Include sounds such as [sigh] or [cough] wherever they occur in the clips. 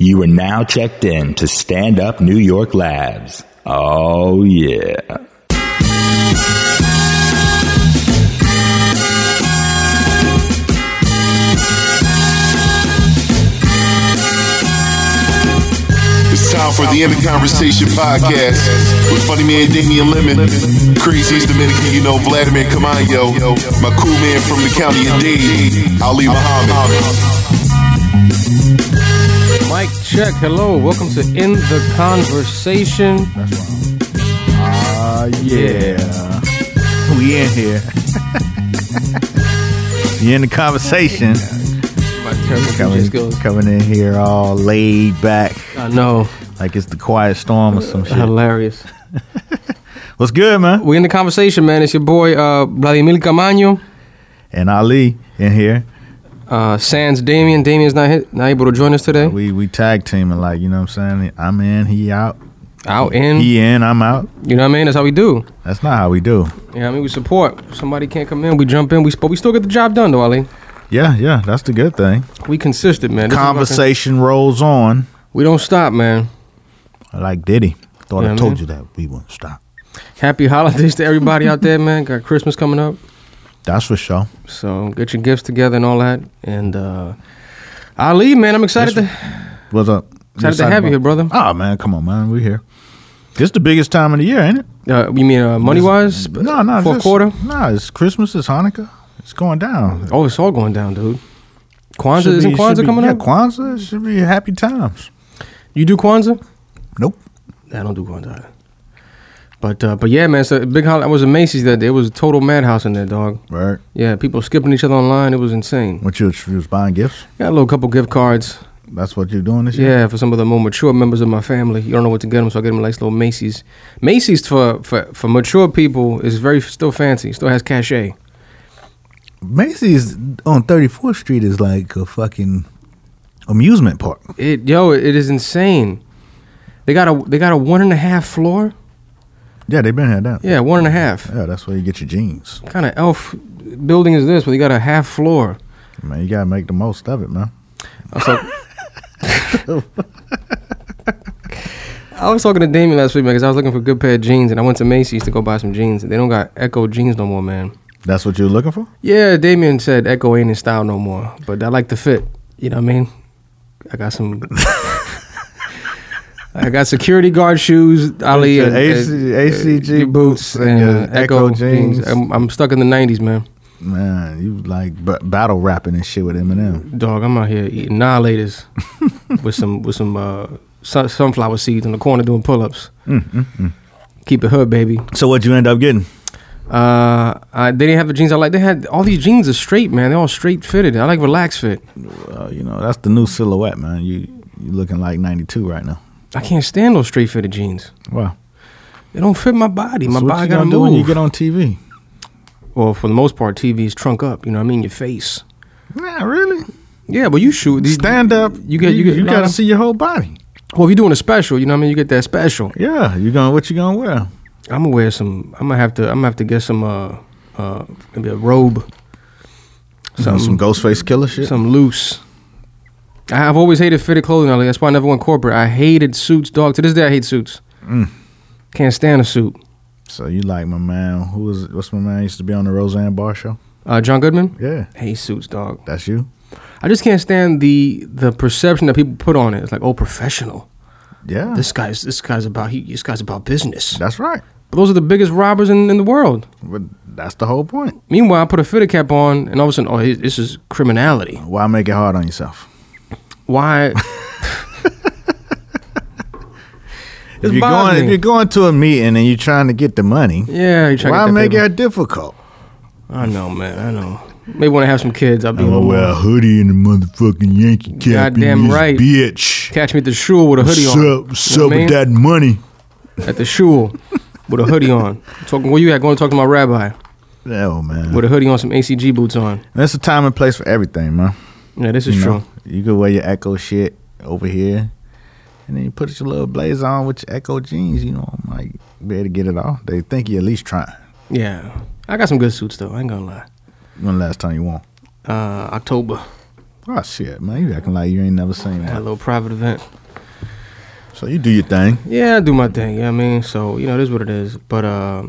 You are now checked in to Stand Up New York Labs. Oh, yeah. It's time for the In the Conversation podcast with funny man Damien Lemon, craziest Dominican you know, Vladimir Caamaño, my cool man from the county of Dade, Ali Muhammad. Check. Hello. Welcome to In the Conversation. Ah, yeah. We in here. [laughs] you in the conversation. My terrible Coming, coming in here all laid back, I know. like it's the quiet storm or some shit. Hilarious. [laughs] What's good, man? We in the conversation, man. It's your boy uh, Vladimir Caamaño. And Ali in here. Uh, Sans Damien. Damien's not hit, not able to join us today. We we tag teaming, like you know what I'm saying. I'm in, he out. Out in. He in, I'm out. You know what I mean? That's how we do. That's not how we do. Yeah, I mean we support. If somebody can't come in, we jump in. We but we still get the job done, though, Ali. Yeah, yeah, that's the good thing. We consistent, man. This Conversation rolls on. We don't stop, man. Like Diddy. Thought Yeah, I told man. you that we wouldn't stop. Happy holidays to everybody out there, man. Got Christmas coming up. That's for sure. So get your gifts together and all that. And uh Ali, man, I'm excited Yes, to What's up? excited to have you here, brother. Oh man, come on, man. We here. This the biggest time of the year, ain't it? Uh, you mean uh, money wise? No, no. Fourth quarter? No, it's Christmas. It's Hanukkah. It's going down. Oh, it's all going down, dude. Kwanzaa Should isn't be- Kwanzaa be- coming yeah, up? Kwanzaa should be happy times. You do Kwanzaa? Nope. I don't do Kwanzaa. But uh, but yeah, man, a big. I was at Macy's that day. It was a total madhouse in there, dog. Right. Yeah, people skipping each other online. It was insane. What you, you was buying gifts? Got a little couple gift cards. That's what you're doing this year. Yeah, for some of the more mature members of my family. You don't know what to get them, so I get them a nice little Macy's. Macy's for, for, for mature people is very still fancy. Still has cachet. Macy's on 34th Street is like a fucking amusement park. It yo, it is insane. They got a they got a one and a half floor. Yeah, they've been here down. Yeah, one and a half. Yeah, that's where you get your jeans. What kind of elf building is this? Where you got a half floor? Man, you gotta make the most of it, man. I was, [laughs] I was talking to Damien last week, man, because I was looking for a good pair of jeans, and I went to Macy's to go buy some jeans. They don't got Ecko jeans no more, man. That's what you're looking for? Yeah, Damien said Ecko ain't in style no more, but I like the fit. You know what I mean? I got some. [laughs] I got security guard shoes, Ali, and, AC and, ACG boots and your uh, Ecko jeans. I'm, I'm stuck in the '90s, man. Man, you like b- battle rapping and shit with Eminem. Dog, I'm out here eating annihilators [laughs] with some with some uh, sun, sunflower seeds in the corner doing pull-ups. Mm, Keep it hood, baby. So what'd you end up getting? Uh, I, they didn't have the jeans I like. They had all these jeans are straight, man. They're all straight fitted. I like relaxed fit. Uh, you know, that's the new silhouette, man. You you looking like 92 right now. I can't stand those straight fitted jeans. Wow. They don't fit my body. My So what body you gotta gonna do move. when you get on TV? well, for the most part, TV is trunk up. You know what I mean? Your face. Nah, really? Yeah, but you shoot. these- Stand up. You get. You, get. You nah, got nah. to see your whole body. Well, if you're doing a special, you know what I mean. You get that special. Yeah, you going to what you gonna wear? I'm gonna wear some. I'm gonna have to. I'm gonna have to get some. Uh, uh, maybe a robe. Some some Ghostface Killah shit. Some loose. I've always hated fitted clothing. Ali. That's why I never went corporate. I hated suits, dog. To this day, I hate suits. Mm. Can't stand a suit. So you like my man? Who was what's my man? Used to be on the Roseanne Barr show. Uh, John Goodman. Yeah, Hate suits, dog. that's you. I just can't stand the the perception that people put on it. It's like, oh, professional. Yeah, This guy's this guy's about he this guy's about business. that's right. But those are the biggest robbers in, in the world. But that's the whole point. Meanwhile, I put a fitted cap on, and all of a sudden, oh, this is criminality. Why make it hard on yourself? Why? [laughs] If It you're bothers going, if you're going to a meeting and you're trying to get the money, yeah, you try why to get that make paper. it difficult? I know, man. I know. Maybe when I have some kids, I'll be. Oh, I'm a gonna wear a hoodie and a motherfucking Yankee cap. Goddamn in this right. bitch. Catch me at the shul with a hoodie What's on. up? What's You know up with mean? that money? At the shul with a hoodie on. Talking where you at? Going to talk to my rabbi Oh man, with a hoodie on, some ACG boots on. that's a time and place for everything, man. Yeah, this is You true. know, You could wear your Ecko shit over here, and then you put your little blazer on with your Ecko jeans. You know, I'm like be able to get it off. They think you at least trying. Yeah, I got some good suits though. I ain't gonna lie. When the last time you won? Uh, October. Oh shit, man! You acting like you ain't never seen Had a that. little private event. So you do your thing. Yeah, I do my thing. You know what I mean? So, you know, it is what it is. But uh,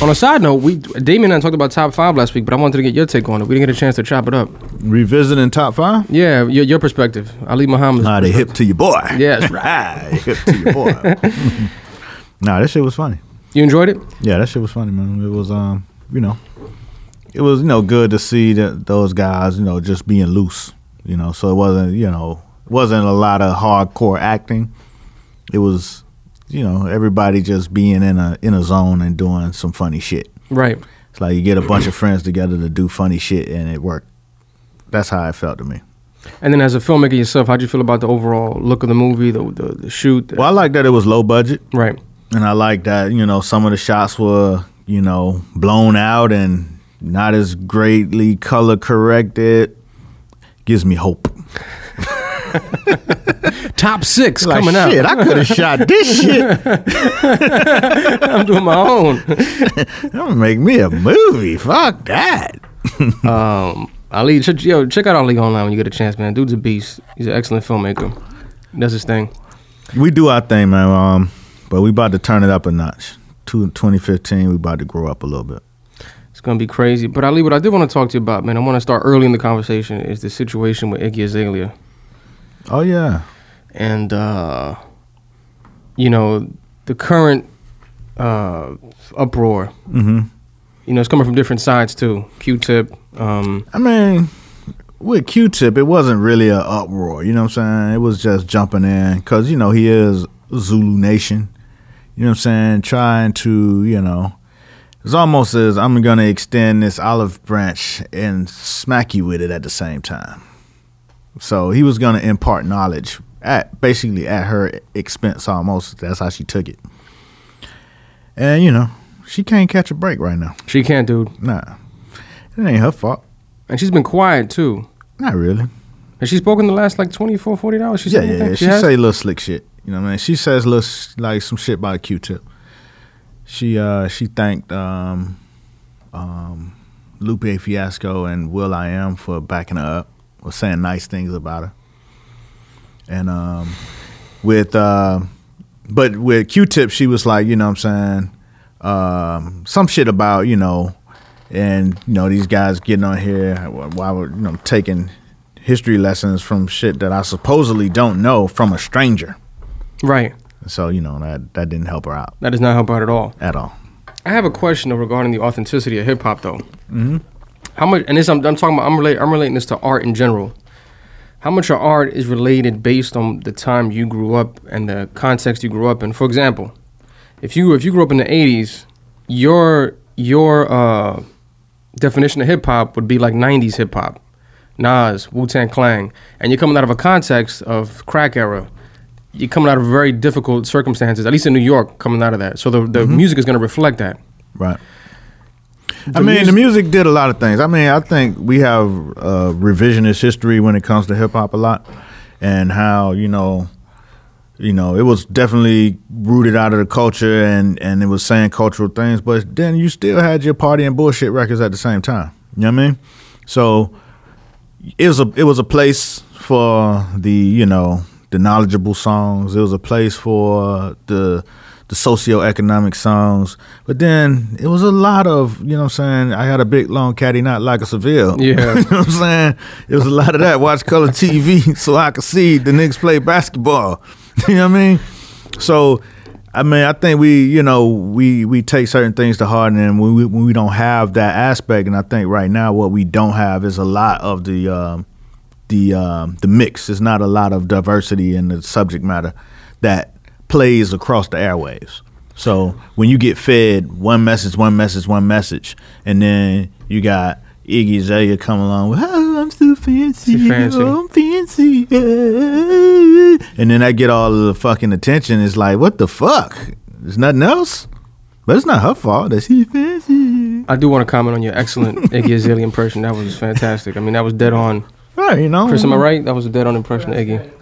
on a side note, we Damien and I talked about top five last week, but I wanted to get your take on it. We didn't get a chance to chop it up. Revisiting top five. Yeah, your, your perspective. Ali Muhammad's Nah, they hip to your boy. Yes, [laughs] right. hip to your boy. [laughs] nah, that shit was funny. You enjoyed it? Yeah, that shit was funny, man. It was, um, you know, it was, you know, good to see that those guys, you know, just being loose. You know, so it wasn't, you know, wasn't a lot of hardcore acting. It was, you know, everybody just being in a in a zone and doing some funny shit. Right. It's like you get a bunch of friends together to do funny shit and it worked. That's how it felt to me. And then as a filmmaker yourself, how'd you feel about the overall look of the movie, the the, the shoot? the- Well, I like that it was low budget. right. And I like that, you know, some of the shots were, you know, blown out and not as greatly color corrected. Gives me hope. [laughs] Top six Like, coming shit, out. I could have [laughs] shot this shit. [laughs] I'm doing my own. That would make me a movie. Fuck that. Um, Ali, ch- yo, check out Ali online when you get a chance, man. Dude's a beast. He's an excellent filmmaker. Does his thing. We do our thing, man. Um, but we about to turn it up a notch. Two, 2015, we about to grow up a little bit. It's gonna be crazy. But Ali, what I did want to talk to you about, man, I want to start early in the conversation is the situation with Iggy Azalea. Oh, yeah. and uh, you know the current uh, uproar. hmm You know, it's coming from different sides too. Q-Tip. Um, I mean, with Q-Tip, it wasn't really a uproar. You know what I'm saying? It was just jumping in because you know he is Zulu Nation. You know what I'm saying? Trying to, you know, it's almost as I'm gonna extend this olive branch and smack you with it at the same time. So he was gonna impart knowledge at basically at her expense almost. That's how she took it. And you know, she can't catch a break right now. she can't, dude, Nah, it ain't her fault. and she's been quiet too. Not really. Has she spoken the last like 24, 40 hours? She Yeah, said yeah, yeah. She, has? say little slick shit. You know what I mean? She says little like some shit about Q-Tip. She uh she thanked um um Lupe Fiasco and will.i.am for backing her up, was saying nice things about her. And um with uh but with Q-Tip she was like, you know what I'm saying, um some shit about, you know, and you know these guys getting on here while we're you know taking history lessons from shit that I supposedly don't know from a stranger. right. So you know that that didn't help her out That does not help out at all. at all. I have a question regarding the authenticity of hip hop, though. Mm-hmm. How much? And this, I'm, I'm talking about. I'm relating. I'm relating this to art in general. How much of art is related based on the time you grew up and the context you grew up in? For example, if you if you grew up in the '80s, your your uh, definition of hip hop would be like '90s hip hop, Nas, Wu Tang Clan, and you're coming out of a context of crack era. You're coming out of very difficult circumstances, at least in New York, coming out of that. So the the music is going to reflect that. Right. I mean, the music did a lot of things. I mean, I think we have uh, revisionist history when it comes to hip hop a lot, and how you know, you know, it was definitely rooted out of the culture, and and it was saying cultural things. But then you still had your party and bullshit records at the same time. You know what I mean? So it was a it was a place for the you know the knowledgeable songs. It was a place for the the socioeconomic songs. But then it was a lot of you know what I'm saying. I had a big long caddy, not like a Seville. [laughs] Yeah. you know what I'm saying. It was a lot of that. Watch color TV [laughs] so I could see the niggas play basketball. [laughs] you know what I mean? So. I mean, I think we, you know, we we take certain things to heart, and when we when we don't have that aspect, and I think right now what we don't have is a lot of the um, the um, the mix. There's not a lot of diversity in the subject matter that plays across the airwaves. So when you get fed one message, one message, one message, and then you got Iggy Azalea come along with "Oh, I'm so fancy, fancy. oh, I'm fancy," and then I get all of the fucking attention. It's like, what the fuck? There's nothing else. But it's not her fault that she fancy. I do want to comment on your excellent [laughs] Iggy Azalea impression. That was fantastic. I mean, that was dead on. Right, you know. Chris, am I right? That was a dead on impression of Iggy.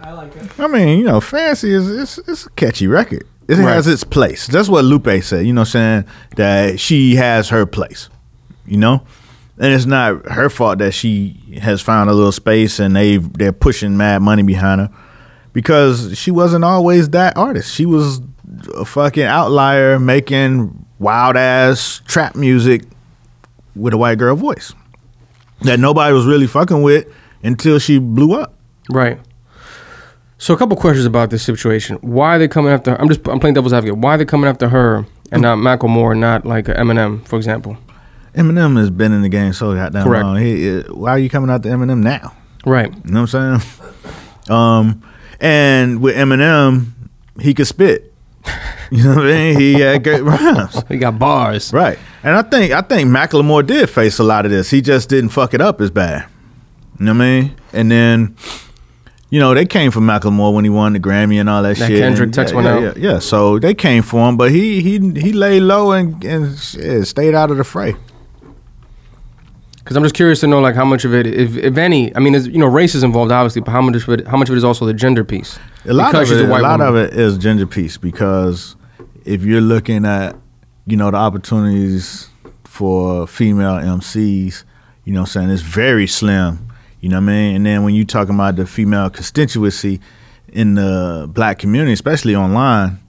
I mean, you know, Fancy is it's, it's a catchy record. It Right. has its place. That's what Lupe said. You know, what I'm saying that she has her place. You know, and it's not her fault that she has found a little space and they they're pushing mad money behind her because she wasn't always that artist. She was a fucking outlier making wild ass trap music with a white girl voice that nobody was really fucking with until she blew up. Right. So a couple questions about this situation. Why are they coming after? I'm just I'm playing devil's advocate. Why are they coming after her and not Macklemore, not like Eminem, for example? Eminem has been in the game so goddamn Correct. long. He, why are you coming out to Eminem now? Right. You know what I'm saying? [laughs] Um, and with Eminem, he could spit. [laughs] You know what I mean? He had great rhymes. [laughs] They got bars. Right. And I think I think Macklemore did face a lot of this. He just didn't fuck it up as bad. You know what I mean? And then, you know, they came for Macklemore when he won the Grammy and all that, That shit. Kendrick And- text yeah, went yeah, out. Yeah, yeah. So they came for him, but he he he laid low and, and shit, stayed out of the fray. Because I'm just curious to know like how much of it, if if any, I mean, there's, you know, race is involved obviously, but how much of it, how much of it is also the gender piece? A lot Because of it, a white lot woman. of it is gender piece because if you're looking at, you know, the opportunities for female MCs, you know, what I'm saying it's very slim. You know what I mean? And then when you talking about the female constituency in the black community, especially online,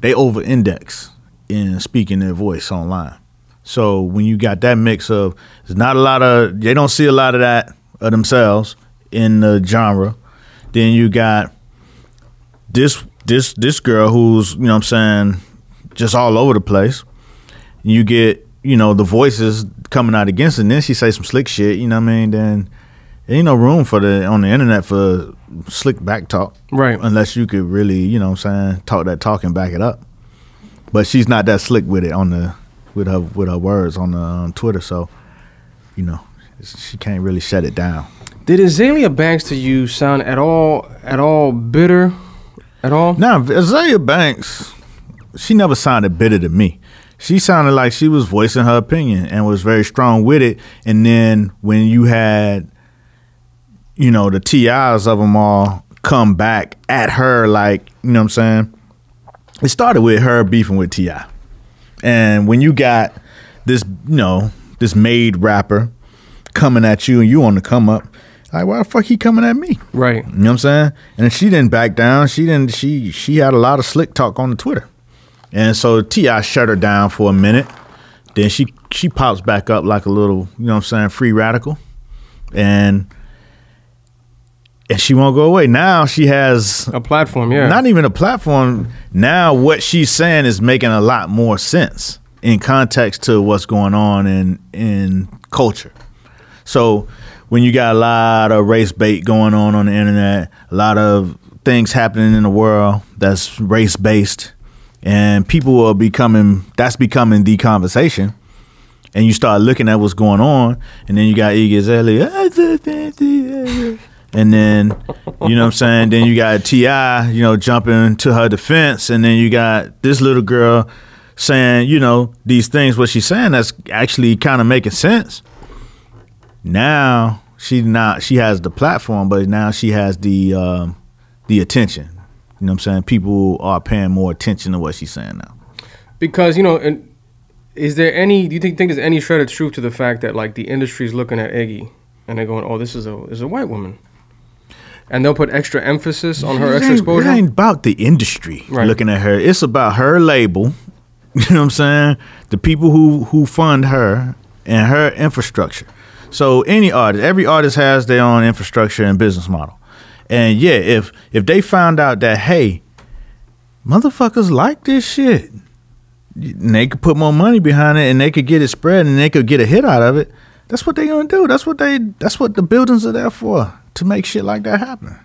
they over-index in speaking their voice online. So when you got that mix of, there's not a lot of, they don't see a lot of that of themselves in the genre. Then you got this this this girl who's you know what I'm saying just all over the place. You get you know the voices coming out against it. And then she say some slick shit. You know what I mean? Then ain't no room for the on the internet for slick back talk, Right. Unless you could really you know what I'm saying talk that talk and back it up. But she's not that slick with it on the with her with her words on the on Twitter. So you know she can't really shut it down. Did Azealia Banks to you sound at all at all bitter, at all? Now, Azealia Banks, she never sounded bitter to me. She sounded like she was voicing her opinion and was very strong with it. And then when you had, you know, the TIs of them all come back at her, like, you know what I'm saying? It started with her beefing with Ti. And when you got this, you know, this made rapper coming at you and you on the come up, like, why the fuck he coming at me? Right. You know what I'm saying? And she didn't back down. She didn't. She she had a lot of slick talk on the Twitter, and so T.I. shut her down for a minute. Then she she pops back up like a little, you know what I'm saying, free radical, and and she won't go away. Now she has A platform, yeah. not even a platform. Now what she's saying is making a lot more sense in context to what's going on in in culture. So when you got a lot of race bait going on on the internet, a lot of things happening in the world that's race based, and people are becoming that's becoming the conversation. And you start looking at what's going on, and then you got Iggy Azalea, and then you know what I'm saying. Then you got T.I., you know, jumping to her defense, and then you got this little girl saying, you know, these things. What she's saying that's actually kind of making sense now she not she has the platform, but now she has the um, the attention. You know what I'm saying? People are paying more attention to what she's saying now. Because you know, and is there any? Do you think, think there's any shred of truth to the fact that like the industry's looking at Iggy and they're going, "Oh, this is a is a white woman," and they'll put extra emphasis on her extra exposure. It ain't about the industry Right. looking at her. It's about her label. [laughs] You know what I'm saying? The people who who fund her and her infrastructure. So any artist, every artist has their own infrastructure and business model. And yeah, if if they found out that hey, motherfuckers like this shit, and they could put more money behind it and they could get it spread and they could get a hit out of it. That's what they gonna do. That's what they. That's what the buildings are there for to make shit like that happen.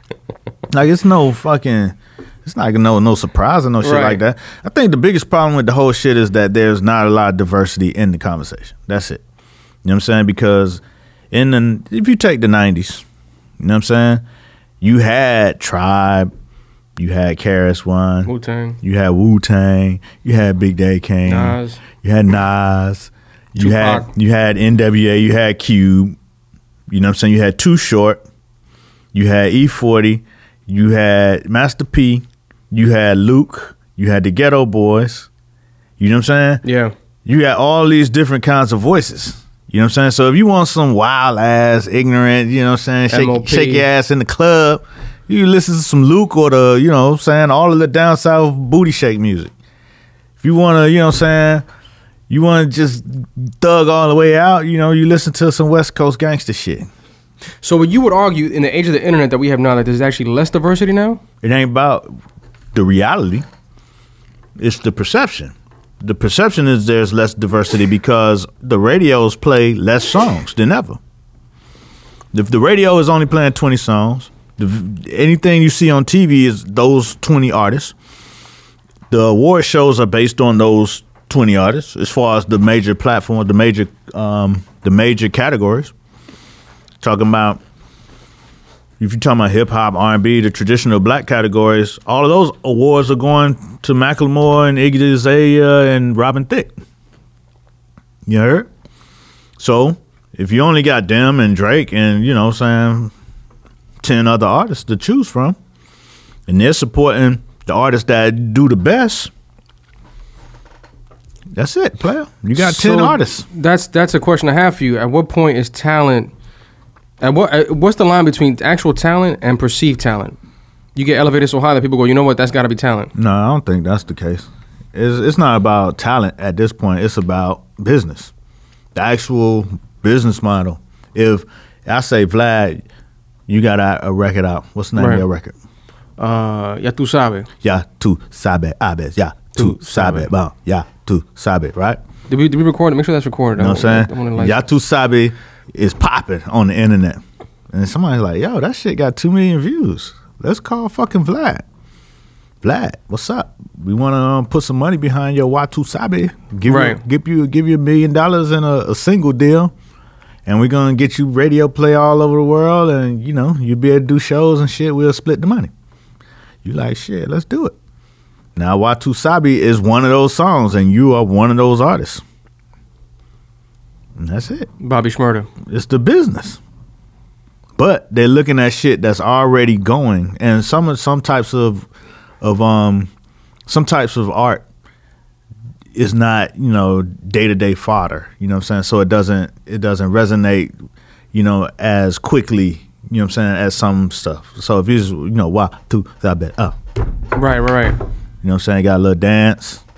[laughs] like it's no fucking. It's not no no surprise or no shit Right. like that. I think the biggest problem with the whole shit is that there's not a lot of diversity in the conversation. That's it. You know what I'm saying? Because in the if you take the '90s, you know what I'm saying, you had Tribe, you had KRS-One, Wu Tang, you had Wu Tang. You had Big Daddy Kane. Nas. You had Nas. You Tupac. had you had NWA. You had Cube. You know what I'm saying? You had Too Short. You had E40. You had Master P. You had Luke. You had the Geto Boys. You know what I'm saying? yeah, You got all these different kinds of voices. You know what I'm saying? So if you want some wild ass, ignorant, you know what I'm saying, MOP. shake, shake your ass in the club, you listen to some Luke or the, you know what I'm saying, all of the down south booty shake music. If you want to, you know what I'm saying, you want to just thug all the way out, you know, you listen to some West Coast gangster shit. So what you would argue in the age of the internet that we have now that there's actually less diversity now? It ain't about the reality. It's the perception. The perception is there's less diversity because the radios play less songs than ever. If the radio is only playing 20 songs, the, anything you see on TV is those 20 artists. The award shows are based on those 20 artists as far as the major platform, the major um, the major categories. Talking about if you're talking about hip hop, R and B, the traditional black categories, all of those awards are going to Macklemore and Iggy Azalea and Robin Thicke. You heard? So if you only got them and Drake and you know saying ten other artists to choose from, and they're supporting the artists that do the best. That's it, player. You got ten artists. That's that's a question I have for you. At what point is talent? At what at, what's the line between actual talent and perceived talent? You get elevated so high that people go, you know what? That's got to be talent. No, I don't think that's the case. It's, it's not about talent at this point. It's about business, the actual business model. If I say Vlad, you got a, a record out. What's the name Right. of your record? Uh, ya tú sabes. Ya tu sabe abes. Ya Tu sabe. Bon. Ya tu sabe. Right. Did we, did we record it? Make sure that's recorded. You know what I'm wanna- I wanna, saying? like- Ya tu sabe is popping on the internet, and somebody's like, "Yo, that shit got two million views. Let's call fucking Vlad." Vlad, what's up? We want to um, put some money behind your Watu Sabe. Give Right. you, give you, give you a million dollars in a, a single deal, and we're gonna get you radio play all over the world, and you know you'll be able to do shows and shit. We'll split the money. You like shit? Let's do it. Now Watu Sabe is one of those songs, and you are one of those artists. And that's it. Bobby Shmurda. It's the business. But they're looking at shit that's already going, and some some types of of um some types of art is not you know day to day fodder. You know what I'm saying? So it doesn't it doesn't resonate you know as quickly. You know what I'm saying as some stuff. So if you just, you know wow two that bet up. Right, right, right. You know what I'm saying? Got a little dance. You know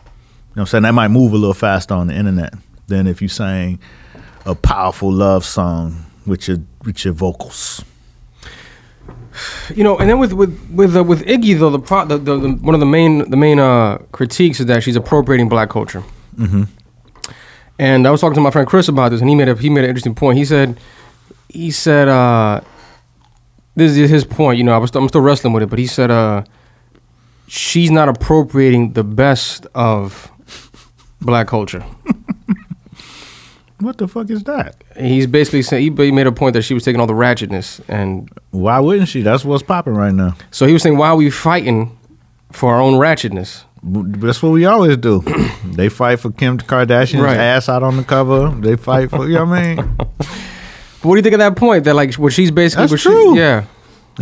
what I'm saying? That might move a little faster on the internet than if you sang a powerful love song with your with your vocals. You know, and then with with with uh, with Iggy though, the, pro, the, the, the one of the main the main uh, critiques is that she's appropriating black culture. Mm-hmm. And I was talking to my friend Chris about this, and he made a he made an interesting point. He said, he said, uh, this is his point. You know, I was I'm still wrestling with it, but he said, uh, she's not appropriating the best of black culture. What the fuck is that? He's basically saying he made a point that she was taking all the ratchetness, and Why wouldn't she? That's what's popping right now. so he was saying, why are we fighting for our own ratchetness? That's what we always do. [clears throat] they fight for Kim Kardashian's Right. ass out on the cover. They fight for you know what I mean? [laughs] But what do you think of that point? That like what she's basically That's what she- true. yeah.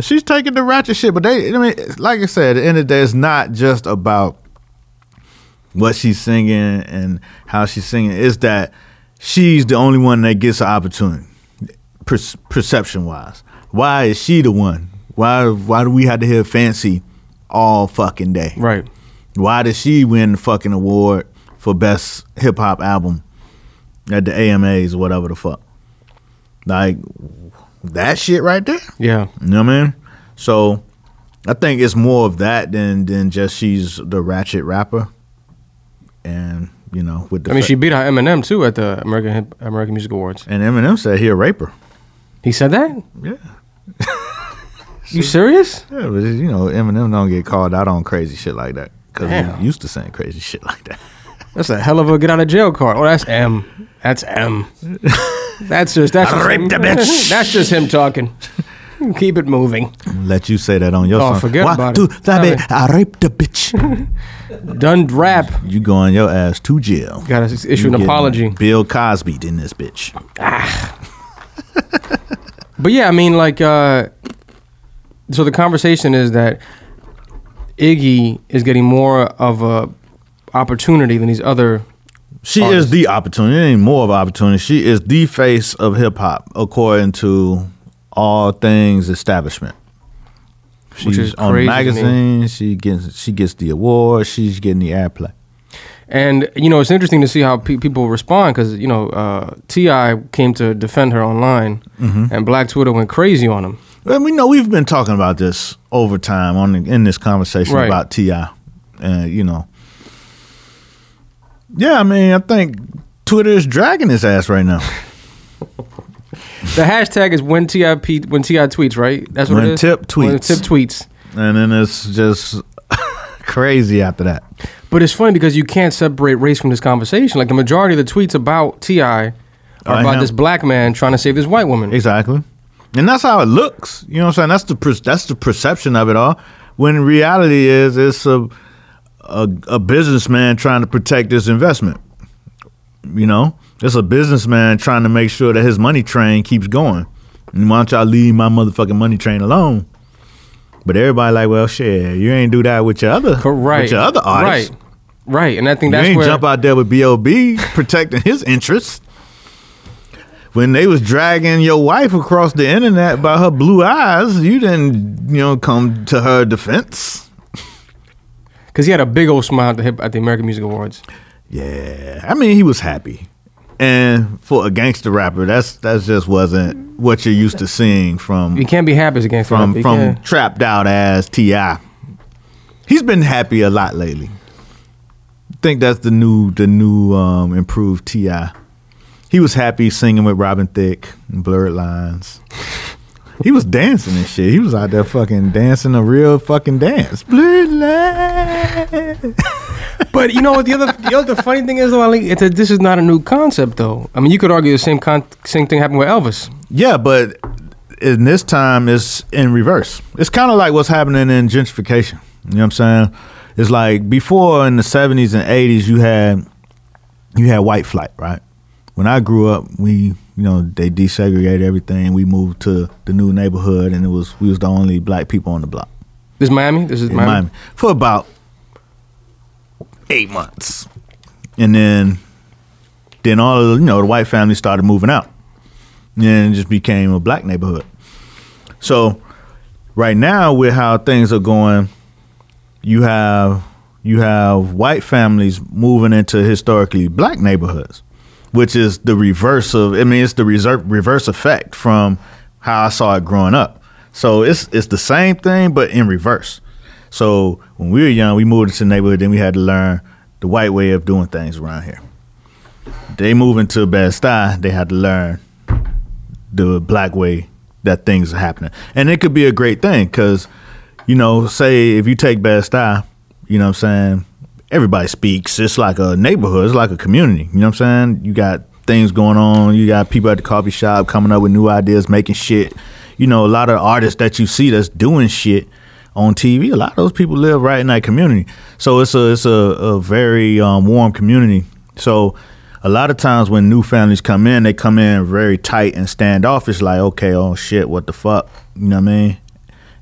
She's taking the ratchet shit, but they I mean like I said, at the end of the day, it's not just about what she's singing and how she's singing. It's that she's the only one that gets an opportunity, per- perception wise. Why is she the one? Why why do we have to hear fancy all fucking day? Right. Why did she win the fucking award for best hip hop album at the AMAs or whatever the fuck? Like that shit right there. Yeah. You know what I mean? So I think it's more of that than than just she's the ratchet rapper. And you know, with the I mean, fa- she beat out Eminem too at the American American Music Awards. and Eminem said he a raper. He said that. Yeah, You serious? yeah, but you know, Eminem don't get called out on crazy shit like that because he used to saying crazy shit like that. That's a hell of a get out of jail card. Oh, that's M. That's M. [laughs] That's just that's I just raped him. a [laughs] bitch. that's just him talking. Keep it moving. Let you say that on your Oh, song. forget Why about do it. that, Sorry. I raped the bitch. [laughs] Done rap. you going your ass to jail. Got to issue You an apology. Bill Cosby in this bitch. Ah. But yeah, I mean, like, uh, so the conversation is that Iggy is getting more of a opportunity than these other She artist. is the opportunity. It ain't more of an opportunity. She is the face of hip hop, according to all things establishment. She's Which is on crazy the me. magazine. She gets she gets the award. She's getting the airplay. And you know, it's interesting to see how pe- people respond because you know uh, T.I. came to defend her online, Mm-hmm. and Black Twitter went crazy on him. Well, we know we've been talking about this over time on the, in this conversation Right. about T.I., and you know, yeah. I mean, I think Twitter is dragging his ass right now. [laughs] The hashtag is when T.I. when T.I. tweets, right? That's what When it is. Tip When. Tip tweets. and then it's just [laughs] crazy after that. But it's funny because you can't separate race from this conversation. Like the majority of the tweets about T.I. are I about this black man trying to save this white woman. Exactly, and that's how it looks. You know what I'm saying? That's the per- that's the perception of it all. When reality is, it's a a, a businessman trying to protect his investment. You know, it's a businessman trying to make sure that his money train keeps going. And why don't y'all leave my motherfucking money train alone? But everybody like, well, shit, you ain't do that with your other Correct. with your other artists. Right. Right. And I think You that's ain't where jump out there with B.O.B. [laughs] protecting his interests. When they was dragging your wife across the internet by her blue eyes, you didn't, you know, come to her defense. Because he had a big old smile at the hip, at the American Music Awards. Yeah, I mean, he was happy, and for a gangster rapper, that's that's just wasn't what you're used to seeing from You can't be happy as a gangster. from rapper. From can't. trapped out as Ti. He's been happy a lot lately. I think that's the new the new um, improved Ti. He was happy singing with Robin Thicke and Blurred Lines. He was dancing and shit. He was out there fucking dancing a real fucking dance. Blurred Lines. But you know what? The other, the other funny thing is though, Ali, it's a, this is not a new concept though. I mean, you could argue the same con- same thing happened with Elvis. Yeah, but in this time it's in reverse. It's kind of like what's happening in gentrification. You know what I'm saying? It's like before in the 70s and 80s you had you had white flight, right? When I grew up, we you know they desegregated everything. We moved to the new neighborhood, and it was we was the only black people on the block This is Miami. This is Miami. Miami for about eight months, and then then all of the, you know the white families started moving out, and it just became a black neighborhood. So right now, with how things are going, you have you have white families moving into historically black neighborhoods, which is the reverse of. I mean, it's the reserve, reverse effect from how I saw it growing up. So it's it's the same thing, but in reverse. So when we were young, we moved into the neighborhood, then we had to learn the white way of doing things around here. They move into Bed-Stuy, they had to learn the black way that things are happening. And it could be a great thing because, you know, say if you take Bed-Stuy, you know what I'm saying, everybody speaks. It's like a neighborhood, it's like a community. You know what I'm saying? You got things going on, you got people at the coffee shop coming up with new ideas, making shit. You know, a lot of artists that you see that's doing shit on TV, a lot of those people live right in that community. So it's a it's a, a very um, warm community. So a lot of times when new families come in, they come in very tight and standoffish, like, okay, oh shit, what the fuck? You know what I mean?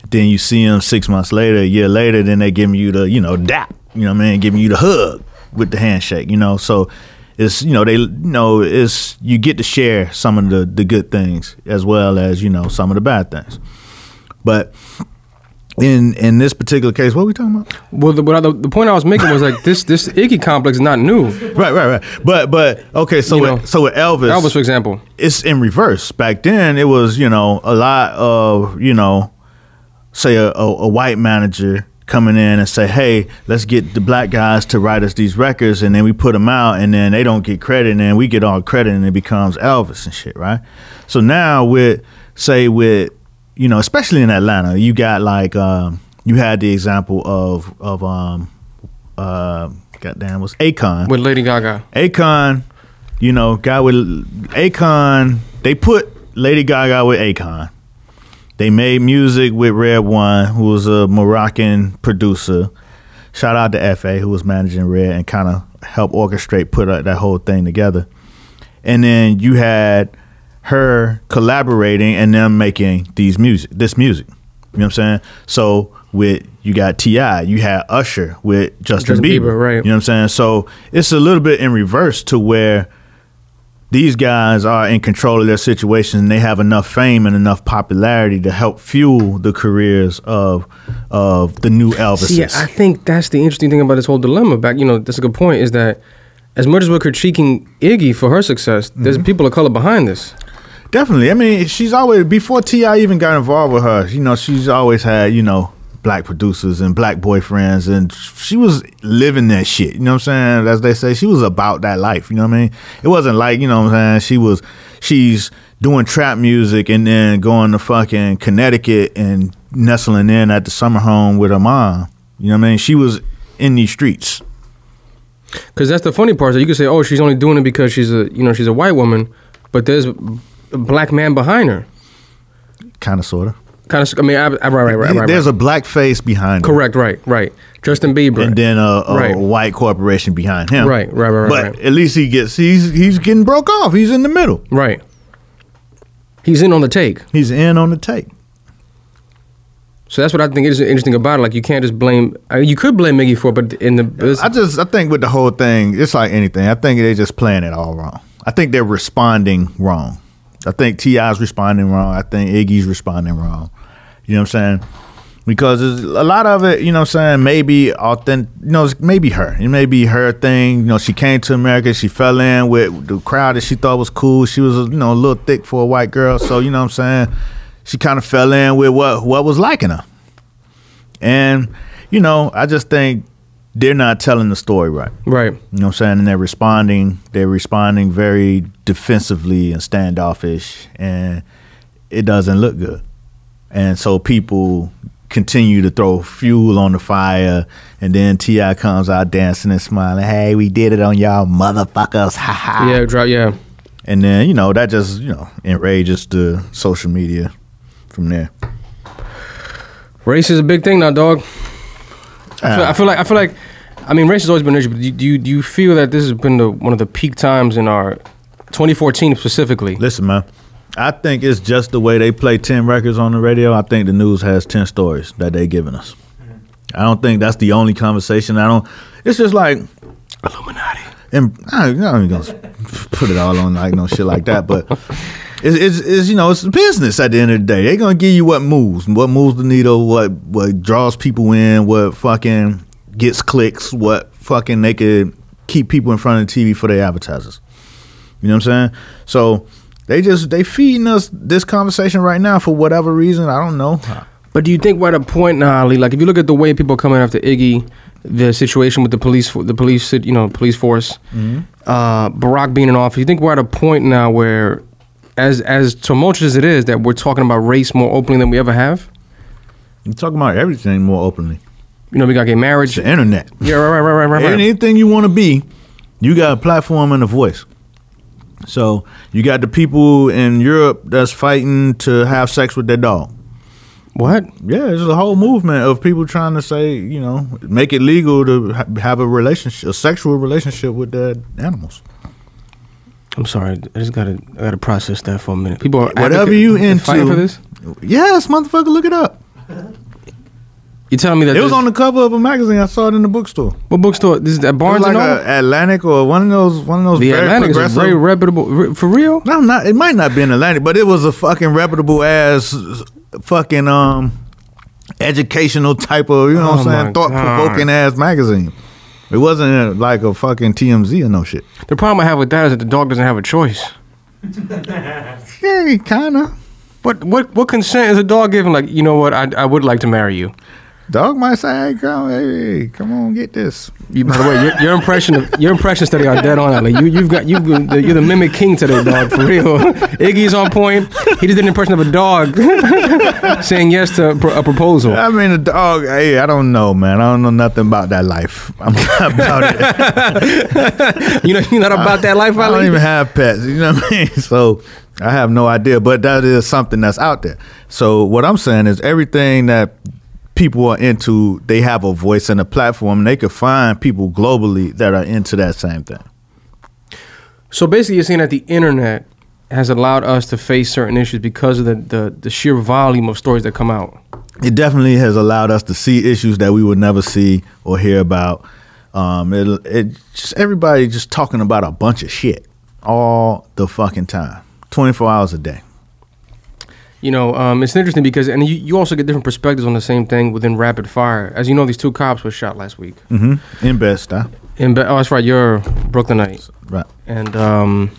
Then you see them six months later, a year later, then they giving you the, you know, dap, you know what I mean? Giving you the hug with the handshake, you know? So it's, you know, they, you know, it's, you get to share some of the, the good things as well as, you know, some of the bad things. But in in this particular case, what are we talking about? Well, the, I, the, the point I was making was like this this Iggy complex is not new. Right, right, right. But but okay, so with, know, so with Elvis, Elvis, for example. it's in reverse. Back then, it was you know a lot of you know, say a, a, a white manager coming in and say, hey, let's get the black guys to write us these records, and then we put them out, and then they don't get credit, and then we get all credit, and it becomes Elvis and shit, right? So now with say with you know, especially in Atlanta, you got like um, you had the example of of um uh goddamn was Akon with Lady Gaga. Akon, you know, guy with Akon. They put Lady Gaga with Akon. They made music with Red One, who was a Moroccan producer. Shout out to Fa, who was managing Red and kind of helped orchestrate put that whole thing together. And then you had her collaborating and them making these music, this music. You know what I'm saying? So with you got T.I., you had Usher with Justin, Justin Bieber, Bieber, right. You know what I'm saying? So it's a little bit in reverse to where these guys are in control of their situation and they have enough fame and enough popularity to help fuel the careers of of the new Elvises. See, I think that's the interesting thing about this whole dilemma. Back, you know, that's a good point. Is that as much as we're critiquing Iggy for her success, there's Mm-hmm. people of color behind this. Definitely. I mean, she's always before T.I. even got involved with her. You know, she's always had you know black producers and black boyfriends, and she was living that shit. You know what I'm saying? As they say, she was about that life. You know what I mean? It wasn't like you know what I'm saying. She was she's doing trap music and then going to fucking Connecticut and nestling in at the summer home with her mom. You know what I mean? She was in these streets. Because that's the funny part. That you could say, "Oh, she's only doing it because she's a, you know, she's a white woman," but there's a black man behind her. Kind of, sort of. Kind of. I mean, I, I, right, right, right, right. There's right. a black face behind correct, right, right. Justin Bieber. and then a, a Right. white corporation behind him. Right, right, right, right, But right. at least he gets he's he's getting broke off. He's in the middle. right. He's in on the take. He's in on the take. So that's what I think is interesting about it. Like you can't just blame. I mean, you could blame Miggy for, it, but in the I just I think with the whole thing, it's like anything. I think they're just playing it all wrong. I think they're responding wrong. I think T.I.'s responding wrong. I think Iggy's responding wrong. You know what I'm saying? Because a lot of it, you know what I'm saying, maybe authentic, you know, it's maybe her. It may be her thing. You know, she came to America, she fell in with the crowd that she thought was cool. She was, you know, a little thick for a white girl. So, you know what I'm saying? She kind of fell in with what, what was liking her. And, you know, I just think they're not telling the story right. right. You know what I'm saying? And they're responding. They're responding very defensively and standoffish, and it doesn't look good. And so people continue to throw fuel on the fire, and then T.I. comes out dancing and smiling. Hey, we did it on y'all, motherfuckers! Ha ha! Yeah, drop. Yeah. And then you know that just you know enrages the social media from there. Race is a big thing now, dog. I feel, Ah. I feel like I feel like I mean race has always been an issue, but do you, do you do you feel that this has been the, one of the peak times in our 2014 specifically? Listen, man. I think it's just the way they play ten records on the radio. I think the news has ten stories that they giving us. Mm-hmm. I don't think that's the only conversation. I don't. It's just like Illuminati. and I, not even gonna put it all on like no shit like that, but it's, it's, it's you know it's business at the end of the day. They're gonna give you what moves, what moves the needle, what what draws people in, what fucking gets clicks, what fucking they could keep people in front of the TV for their advertisers. You know what I'm saying? So they just they feeding us this conversation right now for whatever reason. I don't know. But do you think we're at a point now, Ali? Like, if you look at the way people are coming after Iggy, the situation with the police, the police, you know, police force, uh, Barack being in office, you think we're at a point now where, as as tumultuous as it is, that we're talking about race more openly than we ever have? I'm talking about everything more openly. You know, we got gay marriage. It's the internet. Yeah, right, right, right, right. right. Anything you want to be, you got a platform and a voice. So you got the people in Europe that's fighting to have sex with their dog. What? Yeah, there's a whole movement of people trying to say, you know, make it legal to ha- have a relationship, a sexual relationship with their animals. I'm sorry. I just gotta, I gotta process that for a minute. People are Whatever advocate- you into, fighting for this. Yes, motherfucker, look it up. You telling me that It was this- on the cover of a magazine. I saw it in the bookstore. what bookstore? This is at It was Barnes like and Noble. a Atlantic or one of those, one of those The very Atlantic is progressive. very reputable. Re- For real? No, not it might not be an Atlantic, but it was a fucking reputable ass fucking um educational type of you know what Oh I'm my saying thought provoking ass magazine. It wasn't uh, like a fucking TMZ or no shit. The problem I have with that is that the dog doesn't have a choice. [laughs] Yeah, kinda. What what what consent is a dog giving? Like, you know what? I I would like to marry you. Dog might say, "Hey, come, hey, come on, get this." You, by the way, your, your impression of your impressions today are dead on. Ali. You you've got you you're the mimic king today, dog. For real. [laughs] Iggy's on point. He just did an impression of a dog [laughs] saying yes to a, a proposal. I mean, a dog. Hey, I don't know, man. I don't know nothing about that life. [laughs] I'm not about it. You know, you're not about that life, I don't even have pets. You know what I mean? So I have no idea, but that is something that's out there. So what I'm saying is everything that people are into, they have a voice and a platform. And they could find people globally that are into that same thing. So basically, you're saying that the internet has allowed us to face certain issues because of the, the, the sheer volume of stories that come out. it definitely has allowed us to see issues that we would never see or hear about. Um, it, it just everybody just talking about a bunch of shit all the fucking time, twenty four hours a day. You know, um, it's interesting because, and you, you also get different perspectives on the same thing within rapid fire. As you know, these two cops were shot last week. Mm-hmm. In Bed-Stuy, In Be- oh, that's right, you're Brooklynite. right? and um,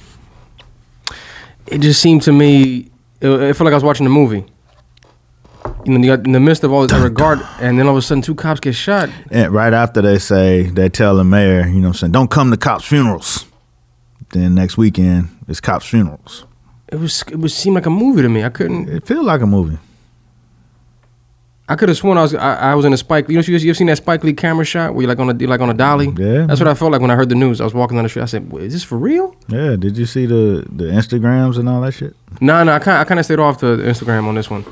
it just seemed to me, it, it felt like I was watching a movie. You know, in the, in the midst of all this regard, and then all of a sudden, two cops get shot. And right after they say they tell the mayor, you know, what I'm saying, don't come to cops' funerals. Then next weekend it's cops' funerals. It was it was seemed like a movie to me. I couldn't. It feel like a movie. I could have sworn I was I, I was in a Spike. You know, you you've seen that Spike Lee camera shot where you like on a you're like on a dolly. Yeah. that's what I felt like when I heard the news. I was walking down the street. I said, "Is this for real?" Yeah. Did you see the the Instagrams and all that shit? No, no. I kind I kind of stayed off the Instagram on this one.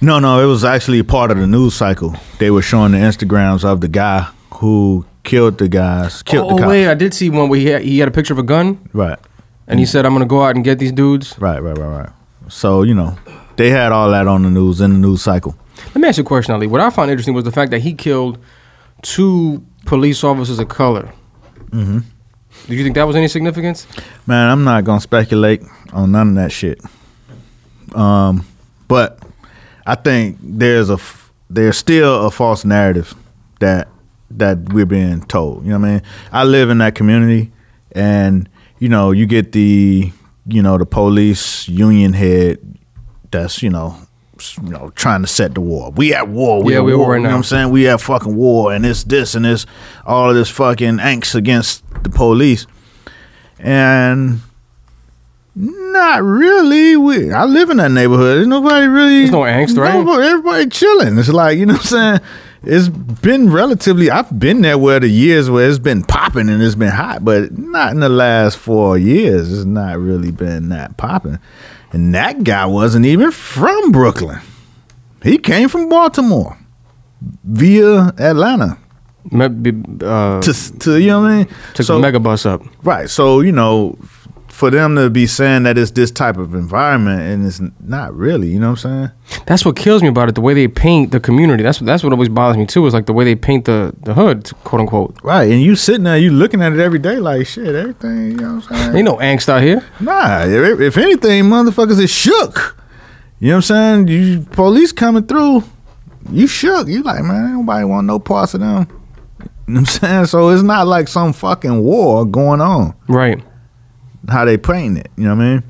No, no, it was actually part of the news cycle. They were showing the Instagrams of the guy who killed the guys, killed oh the cops. wait, I did see one where he had, he had a picture of a gun Right, and he said, "I'm gonna go out and get these dudes." right, right, right, right. So you know, they had all that on the news in the news cycle. Let me ask you a question, Ali. What I found interesting was the fact that he killed two police officers of color. Mm-hmm. Did you think that was any significance? Man, I'm not gonna speculate on none of that shit. Um, but I think there's a f- there's still a false narrative that that we're being told. You know what I mean? I live in that community, and you know, you get the you know the police union head that's you know you know trying to set the war. We at war. We Yeah, at we war. right you know now. what I'm saying? We at fucking war, and it's this and this, all of this fucking angst against the police, and not really. We I live in that neighborhood. There's nobody really. There's no angst, right? Nobody- everybody chilling. It's like you know what I'm saying. It's been relatively. I've been there where the years where it's been popping and it's been hot, but not in the last four years. It's not really been that popping. And that guy wasn't even from Brooklyn. He came from Baltimore via Atlanta Me- be- uh, to to you know what I mean. took So- the mega bus up. Right. So, you know, for them to be saying that it's this type of environment and it's not really, you know what I'm saying? That's what kills me about it. The way they paint the community. That's that's what always bothers me too. Is like the way they paint the the hood, quote unquote. Right. And you sitting there, you looking at it every day like shit, everything, you know what I'm saying? Ain't no angst out here. Nah, if, if anything, motherfuckers is shook. You know what I'm saying? You police coming through, you shook. You like, man, nobody want no parts of them. You know what I'm saying? So it's not like some fucking war going on. Right. How they playing it. You know what I mean?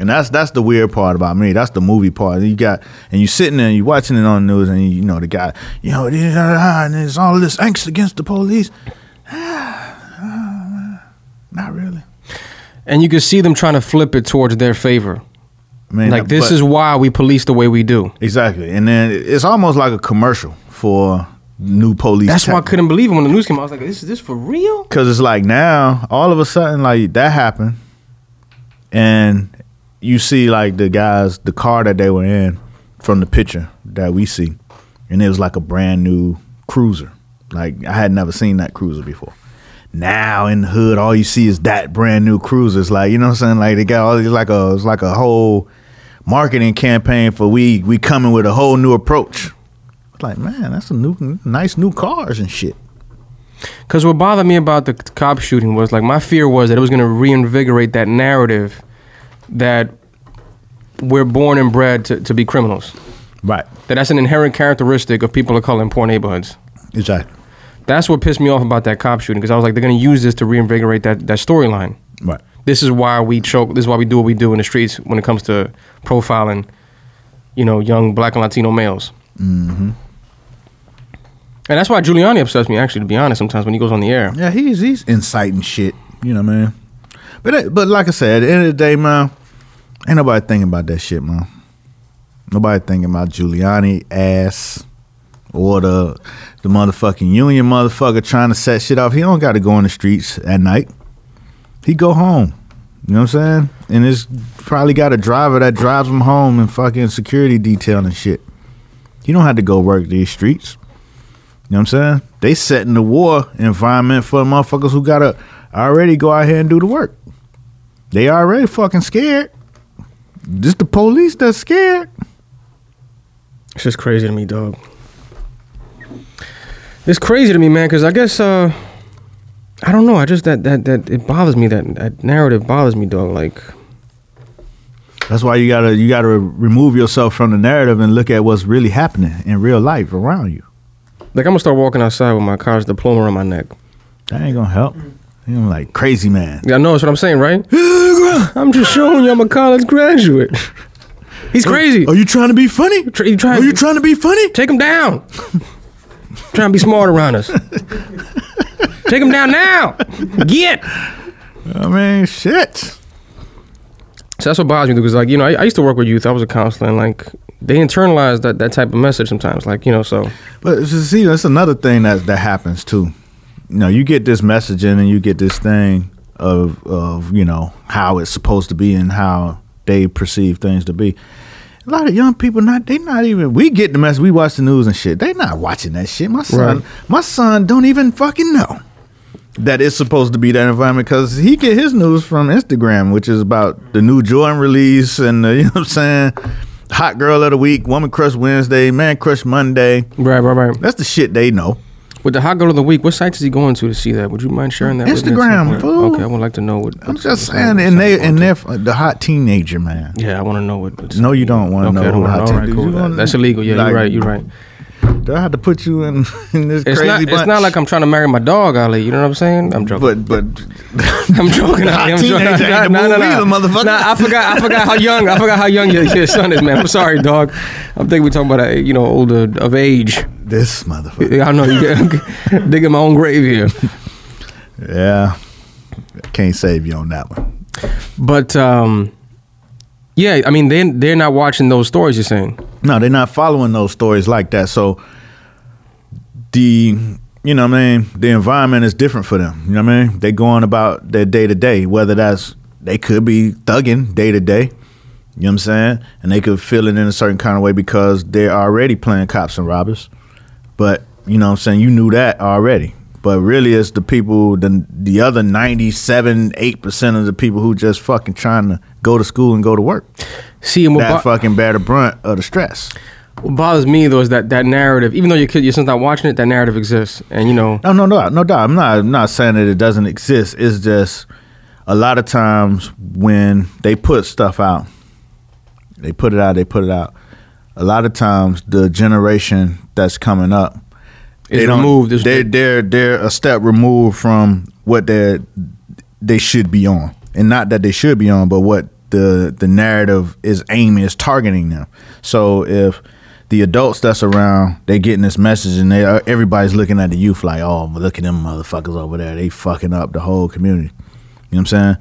And that's that's the weird part about me. That's the movie part. You got and you sitting there, and you watching it on the news, and you, you know the guy, you know, and there's all this angst against the police. [sighs] Not really. And you can see them trying to flip it towards their favor. I mean, Like this is why we police the way we do. exactly, and then it's almost like a commercial for new police. That's why I couldn't believe it when the news came out. I was like, "This is this for real?" Because it's like now, all of a sudden, like that happened, and you see like the guys, the car that they were in from the picture that we see, and it was like a brand new cruiser. Like I had never seen that cruiser before. Now in the hood, all you see is that brand new cruiser. It's like you know what I'm saying. Like they got all these like a it's like a whole marketing campaign for we we coming with a whole new approach. It's like man, that's a new nice new cars and shit. Because what bothered me about the cop shooting was like my fear was that it was going to reinvigorate that narrative that we're born and bred to, to be criminals. Right. That that's an inherent characteristic of people of color in poor neighborhoods. Exactly. That's what pissed me off about that cop shooting because I was like, they're going to use this to reinvigorate that, that storyline. Right. This is why we choke. This is why we do what we do in the streets when it comes to profiling, you know, young black and Latino males. Mm-hmm. And that's why Giuliani upsets me. Actually, to be honest, sometimes when he goes on the air, Yeah, he's he's inciting shit. You know, man. But but like I said, at the end of the day, man, ain't nobody thinking about that shit, man. Nobody thinking about Giuliani ass or the the motherfucking union motherfucker trying to set shit off. He don't got to go in the streets at night. He go home. You know what I'm saying? And it's probably got a driver that drives him home and fucking security detail and shit. He don't have to go work these streets. You know what I'm saying? They setting the war environment for the motherfuckers who gotta already go out here and do the work. They already fucking scared. Just the police that's scared. It's just crazy to me, dog. It's crazy to me, man, because I guess uh I don't know. I just that that that it bothers me. That that narrative bothers me, dog. Like That's why you gotta you gotta remove yourself from the narrative and look at what's really happening in real life around you. Like I'm gonna start walking outside with my college diploma on my neck. That ain't gonna help. I'm like crazy man. Yeah, I know that's what I'm saying, right? [gasps] I'm just showing you I'm a college graduate. He's crazy. Are you trying to be funny? Tr- you trying- Are you trying to be funny? Take him down. Trying to be smart around us. Take him down now. Get. I mean, shit. So that's what bothers me because, like, you know, I, I used to work with youth. I was a counselor, and like, they internalize that that type of message sometimes. Like, you know, so But see, that's another thing that that happens too. You know, you get this messaging and you get this thing of of you know how it's supposed to be and how they perceive things to be. A lot of young people not they not even we get the message. We watch the news and shit. They not watching that shit. My son, Right. my son don't even fucking know that it's supposed to be that environment because he get his news from Instagram, which is about the new Jordan release and the, [laughs] you know what I'm saying. Hot girl of the week, woman crush Wednesday, man crush Monday. right, right, right. That's the shit they know. With the hot girl of the week, what sites is he going to to see that? Would you mind sharing that? with me Instagram, fool. Okay, I would like to know what. I'm just saying, that- and they and they're the hot teenager man. Yeah, I want to know what. No, you don't want to Okay, know don't who wanna hot know. Right, teenager. cool. Wanna- That's illegal. Yeah, like, you're right. You're right. Do I have to put you in [laughs] in this It's crazy not. bunch? It's not like I'm trying to marry my dog, Ali. You know what I'm saying? I'm joking. But but I'm joking. Ali. I'm joking. Nah, nah, nah. motherfucker. Nah, I forgot. I forgot how young. I forgot how young your, your son is, man. I'm sorry, dog. I'm thinking we're talking about a, you know older of age. this motherfucker. I know get [laughs] digging my own grave here. Yeah, can't save you on that one. But um, yeah, I mean they they're not watching those stories. You're saying? No, they're not following those stories like that. So the you know what I mean, the environment is different for them. You know what I mean? They going about their day to day, whether that's they could be thugging day to day. You know what I'm saying? And they could feel it in a certain kind of way because they're already playing cops and robbers. But you know what I'm saying, you knew that already. But really it's the people the the other 97 8% of the people who just fucking trying to go to school and go to work. See, and what, That bo- fucking bear the brunt of the stress. what bothers me though is that that narrative. Even though your kid, your son's not watching it, that narrative exists, and you know. No, no, no, no doubt. I'm not. I'm not saying that it doesn't exist. It's just a lot of times when they put stuff out, they put it out. They put it out. A lot of times, the generation that's coming up, they don't- removed, is- They're they're they're a step removed from what they they should be on, and not that they should be on, but what the the narrative is aiming is targeting them. So if the adults that's around, they getting this message, and they uh, everybody's looking at the youth like, oh, look at them motherfuckers over there. They fucking up the whole community. You know what I'm saying?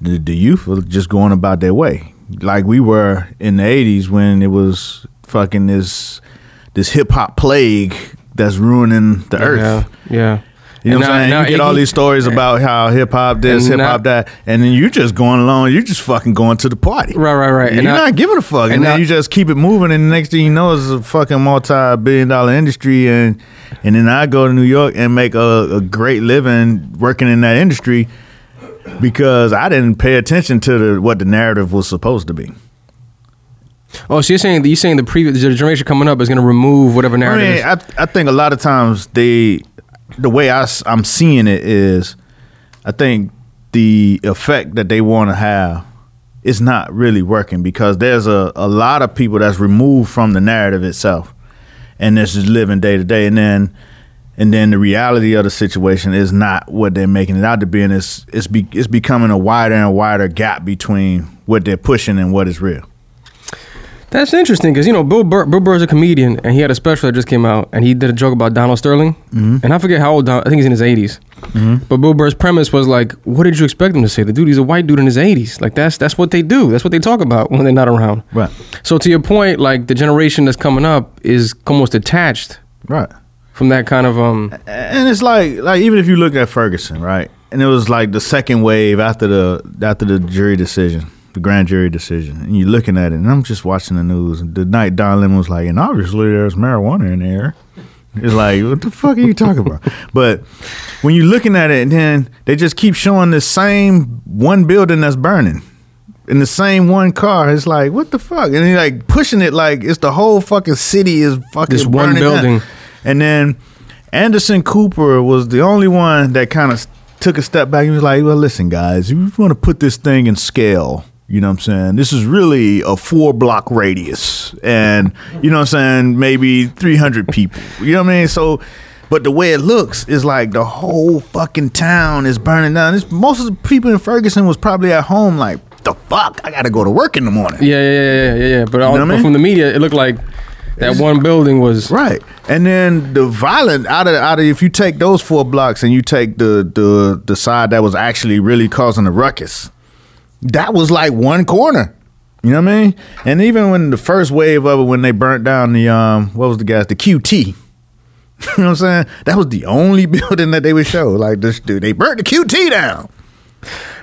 The, the youth are just going about their way, like we were in the '80s when it was fucking this this hip hop plague that's ruining the earth. Yeah, yeah. You know And what I'm saying? now you get all these stories about how hip hop this, hip hop that, and then you just going along. You just fucking going to the party. Right, right, right. And you're And not giving a fuck, and, and then now- you just keep it moving. And the next thing you know, it's a fucking multi-billion-dollar industry, and and then I go to New York and make a, a great living working in that industry because I didn't pay attention to the, what the narrative was supposed to be. Oh, so you're saying you're saying the previous the generation coming up is going to remove whatever I narrative. mean. I, I think a lot of times they, the way I, am seeing it is, I think the effect that they want to have is not really working because there's a, a lot of people that's removed from the narrative itself, and this is living day to day, and then and then the reality of the situation is not what they're making it out to be, and it's it's be, it's becoming a wider and wider gap between what they're pushing and what is real. That's interesting because you know Bill Burr, Bill Burr's a comedian and he had a special that just came out and he did a joke about Donald Sterling Mm-hmm. and I forget how old Don, I think he's in his 80s. But Bill Burr's premise was like, what did you expect him to say? The dude, he's a white dude in his 80s. Like that's that's what they do. That's what they talk about when they're not around. Right. So to your point, like the generation that's coming up is almost detached Right. from that kind of um. and it's like like even if you look at Ferguson, right? And it was like the second wave after the after the jury decision, the grand jury decision, and you're looking at it, and I'm just watching the news. And the night Don Lemon was like, and obviously there's marijuana in there. It's like, what the fuck are you talking about? [laughs] But when you're looking at it, and then they just keep showing the same one building that's burning in the same one car. It's like what the fuck, and he like pushing it like it's the whole fucking city is fucking This one burning down. building. And then Anderson Cooper was the only one that kind of took a step back. He was like, "Well, listen, guys, if you want to put this thing in scale." You know what I'm saying? This is really a four block radius and, you know what I'm saying, maybe 300 people. You know what I mean? So, but the way it looks is like the whole fucking town is burning down. This, most of the people in Ferguson was probably at home like, the fuck? I got to go to work in the morning. Yeah, yeah, yeah, yeah, yeah. But, all, know I but mean? from the media, it looked like that one building was. Right. And then the violent out of out of if you take those four blocks and you take the the the side that was actually really causing the ruckus, that was like one corner. You know what I mean? And even when the first wave of it, when they burnt down the um, what was the guys, The QT. [laughs] you know what I'm saying? That was the only [laughs] building that they would show. Like this dude, they burnt the QT down.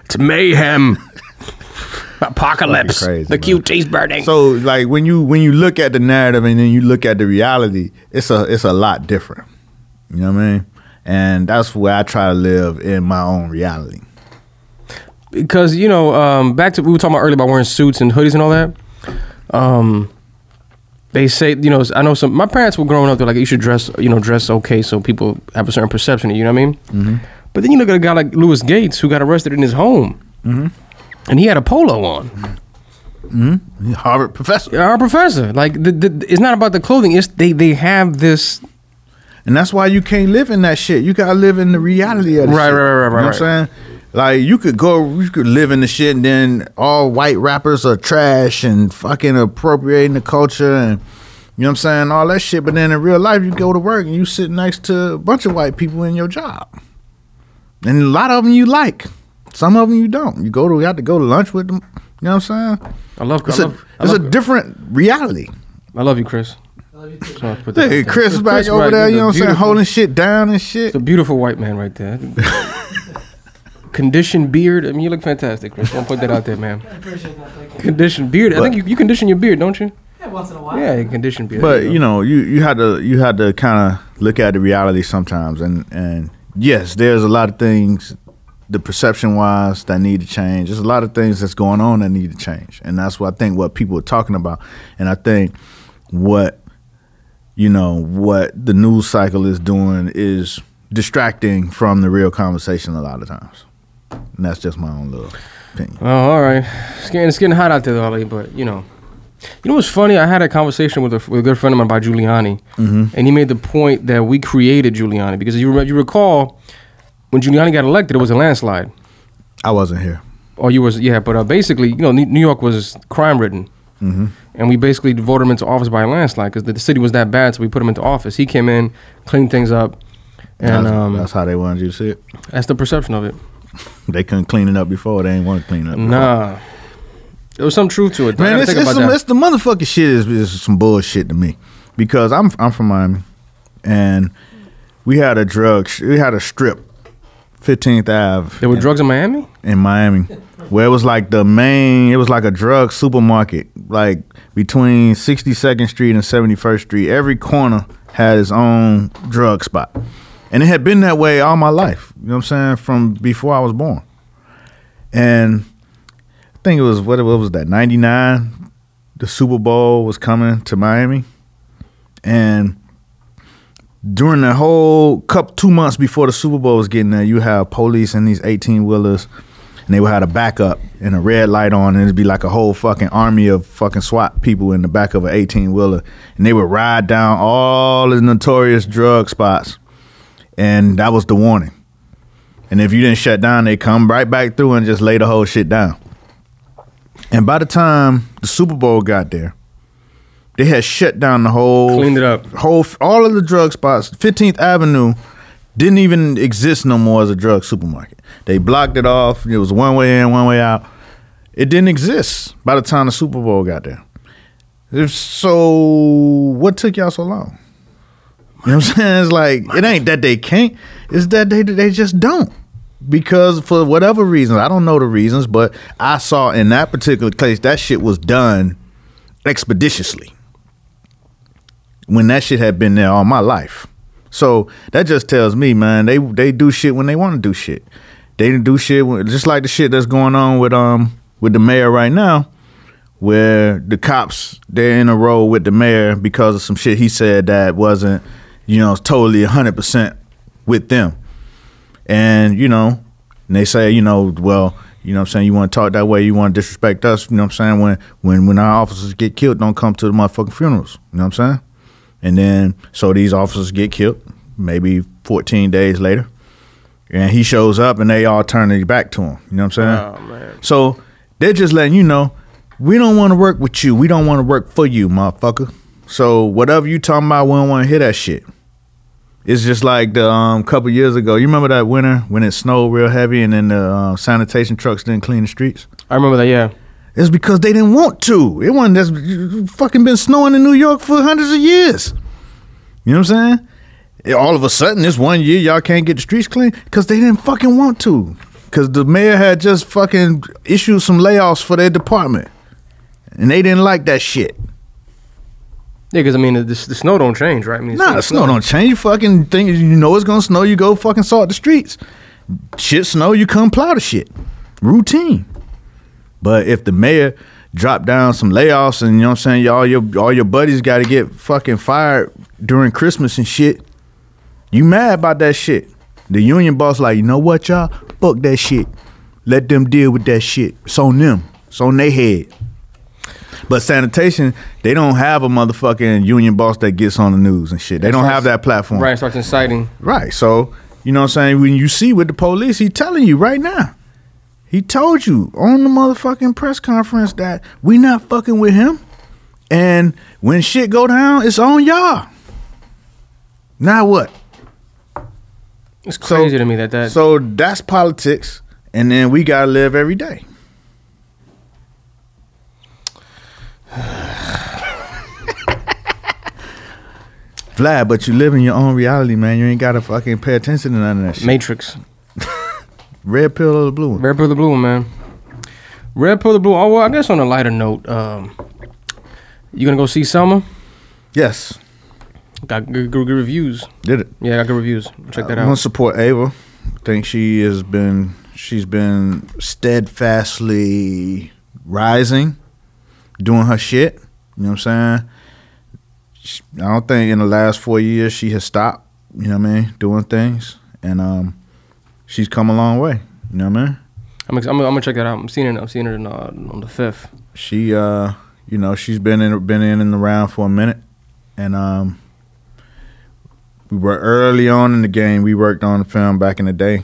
It's mayhem. [laughs] Apocalypse. Crazy, the man. QT's burning. So like when you when you look at the narrative and then you look at the reality, it's a it's a lot different. You know what I mean? And that's where I try to live in my own reality. Because you know, um, back to we were talking about earlier about wearing suits and hoodies and all that. Um, they say, you know, I know some. My parents were growing up. They're like, you should dress, you know, dress okay so people have a certain perception. of You know what I mean? Mm-hmm. But then you look at a guy like Louis Gates who got arrested in his home, Mm-hmm. and he had a polo on. Harvard professor. Our professor, like, the, the, it's not about the clothing. It's they they have this. And that's why you can't live in that shit. You gotta live in the reality of the Right, shit. right, right, right, You know what I'm saying? Like you could go, you could live in the shit, and then all white rappers are trash and fucking appropriating the culture, and you know what I'm saying, all that shit. But then in real life, you go to work and you sit next to a bunch of white people in your job, and a lot of them you like, some of them you don't. You go to, you have to go to lunch with them. You know what I'm saying? I love. It's I a, love, I it's a different reality. I love you, Chris. So I put that Hey, out there. Chris back Chris, over right, there. You know what I'm saying, holding shit down and shit. It's a beautiful white man right there. [laughs] Conditioned beard. I mean, you look fantastic, Chris. Don't put that out there, man. [laughs] I appreciate that. Thank you. Conditioned beard. I think you, you condition your beard, don't you? Yeah, once in a while. Yeah, conditioned beard. But There you know, you you had to you had to kind of look at the reality sometimes, and and yes, there's a lot of things, the perception wise, that need to change. There's a lot of things that's going on that need to change, and that's what I think what people are talking about, and I think what you know what the news cycle is doing is distracting from the real conversation a lot of times, and that's just my own little opinion. Oh, all right. It's getting, it's getting hot out there, Ali, but you know. You know what's funny? I had a conversation with a, with a good friend of mine about Giuliani, Mm-hmm. and he made the point that we created Giuliani because you, re- you recall when Giuliani got elected, it was a landslide. I wasn't here. Oh, you was yeah, but uh, basically, you know, New New York was crime ridden, Mm-hmm. and we basically voted him into office by a landslide because the, the city was that bad, so we put him into office. He came in, cleaned things up, and that's, um, that's how they wanted you to see it. that's the perception of it. [laughs] They couldn't clean it up before. They ain't want to clean it up. before. Nah, there was some truth to it. Man, it's, it's, some, it's the motherfucking shit is, is some bullshit to me because I'm I'm from Miami, and we had a drug sh- we had a strip, 15th Ave. There were in, drugs in Miami. in Miami, where it was like the main. It was like a drug supermarket, like between 62nd Street and 71st Street. Every corner had its own drug spot, and it had been that way all my life. You know what I'm saying? From before I was born, and I think it was what, what was that 99 the super bowl was coming to miami and during the whole cup two months before the super bowl was getting there you have police and these 18 wheelers and they would have a backup and a red light on and it'd be like a whole fucking army of fucking swat people in the back of an 18 wheeler and they would ride down all the notorious drug spots and that was the warning and if you didn't shut down, they come right back through and just lay the whole shit down. And by the time the Super Bowl got there, they had shut down the whole Cleaned it up. Whole all of the drug spots. 15th Avenue didn't even exist no more as a drug supermarket. They blocked it off. It was one way in, one way out. It didn't exist by the time the Super Bowl got there. If so, what took y'all so long? You know what I'm saying? It's like it ain't that they can't. It's that they they just don't. Because for whatever reason, I don't know the reasons, but I saw in that particular case that shit was done expeditiously. When that shit had been there all my life. So that just tells me, man, they they do shit when they want to do shit. They didn't do shit when, just like the shit that's going on with um with the mayor right now, where the cops they're in a row with the mayor because of some shit he said that wasn't, you know, totally hundred percent with them, and you know, and they say, you know, well. You know what I'm saying? You want to talk that way, you want to disrespect us, you know what I'm saying? When when when our officers get killed, don't come to the motherfucking funerals. You know what I'm saying? And then so these officers get killed, maybe 14 days later. And he shows up and they all turn their back to him. You know what I'm saying? Oh. So they're just letting you know, we don't want to work with you. We don't want to work for you, motherfucker. So whatever you talking about, we don't want to hear that shit. It's just like the um, couple years ago. You remember that winter when it snowed real heavy and then the uh, sanitation trucks didn't clean the streets? I remember that. Yeah. It's because they didn't want to. It wasn't that's fucking been snowing in New York for hundreds of years. You know what I'm saying? All of a sudden, this one year, y'all can't get the streets clean because they didn't fucking want to. Because the mayor had just fucking issued some layoffs for their department, and they didn't like that shit. Yeah, because I mean, the, the snow don't change, right? I mean, Nah, the snow don't change. You fucking think you know it's gonna snow, you go fucking salt the streets. Shit snow, you come plow the shit. Routine. But if the mayor drop down some layoffs and you know what I'm saying, y'all your all your buddies gotta get fucking fired during Christmas and shit, you mad about that shit. The union boss like, you know what, y'all? Fuck that shit. Let them deal with that shit. It's on them. It's on their head. But sanitation, they don't have a motherfucking union boss that gets on the news and shit. They don't have that platform. Right, starts inciting. Right. So, you know what I'm saying? When you see with the police, he telling you right now. He told you on the motherfucking press conference that we not fucking with him. And when shit go down, it's on y'all. Now what? It's So- crazy to me that that. So that's politics. And then we gotta live every day. Vlad, but you live in your own reality, man. You ain't gotta fucking pay attention to none of that shit. Matrix. [laughs] Red pill or the blue one? Red pill the blue one, man. Red pill the blue. Oh well, I guess on a lighter note, um, you gonna go see Selma? Yes. Got good, good, good reviews. Did it. Yeah, got good reviews. Check that out. I'm gonna support Ava. Think she has been she's been steadfastly rising, doing her shit. You know what I'm saying? She- I don't think in the last four years she has stopped. You know what I mean? Doing things, and um, she's come a long way. You know what I mean? I'm, ex- I'm, I'm gonna check that out. I'm seeing it. I'm seeing it in, uh, on the fifth. She, uh, you know, she's been in been in and around for a minute, and um, we were early on in the game. We worked on the film back in the day,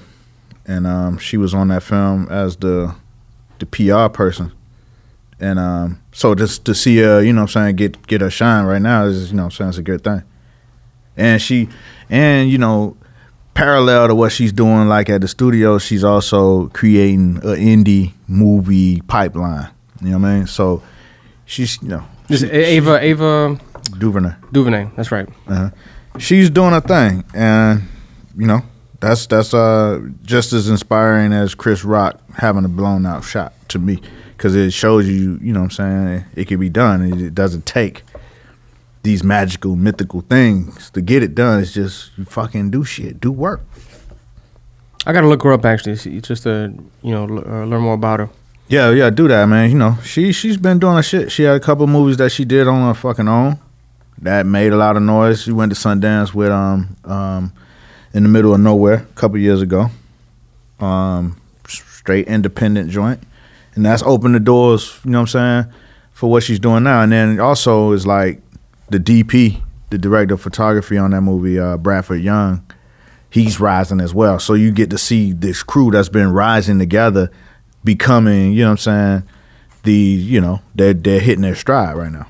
and um, she was on that film as the the PR person, and um, so just to see her, you know, what I'm saying get get her shine right now is, you know, what I'm saying it's a good thing, and she, and you know. Parallel to what she's doing, like at the studio, she's also creating an indie movie pipeline. You know what I mean? So she's, you know, This she- Ava Ava Duvernay. Duvernay. That's right. Uh-huh. She's doing her thing, and you know that's that's uh just as inspiring as Chris Rock having a blown out shot to me because it shows you, you know, what I'm saying it can be done. It, it doesn't take these magical, mythical things to get it done. It's just you fucking do shit, do work. I gotta look her up actually, see, just to you know l- uh, learn more about her. Yeah, yeah, do that, man. You know, she she's been doing her shit. She had a couple movies that she did on her fucking own that made a lot of noise. She went to Sundance with um um in the middle of nowhere a couple years ago. Um, straight independent joint, and that's opened the doors. You know what I'm saying for what she's doing now. And then also is like the DP, the director of photography on that movie, uh, Bradford Young. He's rising as well. So you get to see this crew that's been rising together becoming, you know what I'm saying, the, you know, they're, they're hitting their stride right now.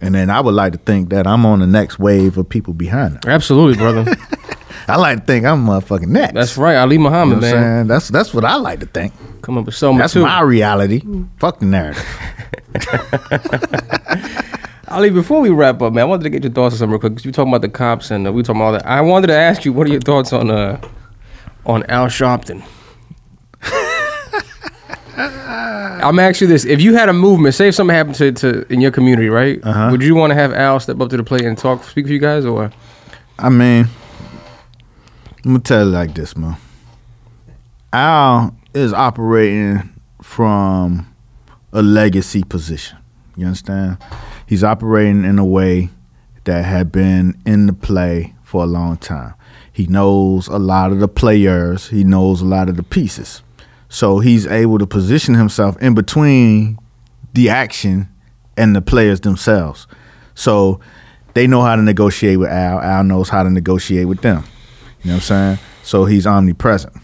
And then I would like to think that I'm on the next wave of people behind them. Absolutely, brother. [laughs] I like to think I'm motherfucking next. That's right. Ali You know Muhammad, man. That's that's what I like to think. Come up with so much That's too. my reality. Fuck the narrative. [laughs] Ali, before we wrap up, man, I wanted to get your thoughts on something real quick. 'cause you talking about the cops and uh, we talking about all that. I wanted to ask you, what are your thoughts on uh, on Al Sharpton? [laughs] I'm asking you this: If you had a movement, say if something happened to, to in your community, right? Uh-huh. Would you want to have Al step up to the plate and talk, speak for you guys, or I mean, I'm gonna tell you like this, man. Al is operating from a legacy position. You understand? He's operating in a way that had been in the play for a long time. He knows a lot of the players, he knows a lot of the pieces. So he's able to position himself in between the action and the players themselves. So they know how to negotiate with Al. Al knows how to negotiate with them. You know what I'm saying? So he's omnipresent.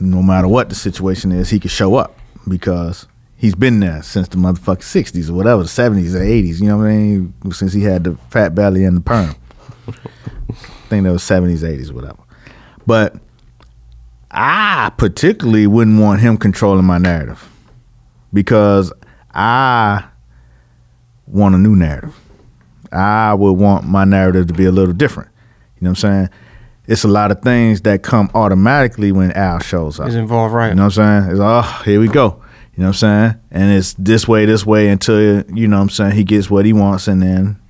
No matter what the situation is, he can show up because he's been there since the motherfucking 60s or whatever, the 70s or 80s. You know what I mean? Since he had the fat belly and the perm. I think that was 70s, 80s, whatever. But I particularly wouldn't want him controlling my narrative because I want a new narrative. I would want my narrative to be a little different. You know what I'm saying? It's a lot of things that come automatically when Al shows up. Is involved, right? You know what I'm saying? It's oh, here we go. You know what I'm saying? And it's this way, this way until you know what I'm saying he gets what he wants and then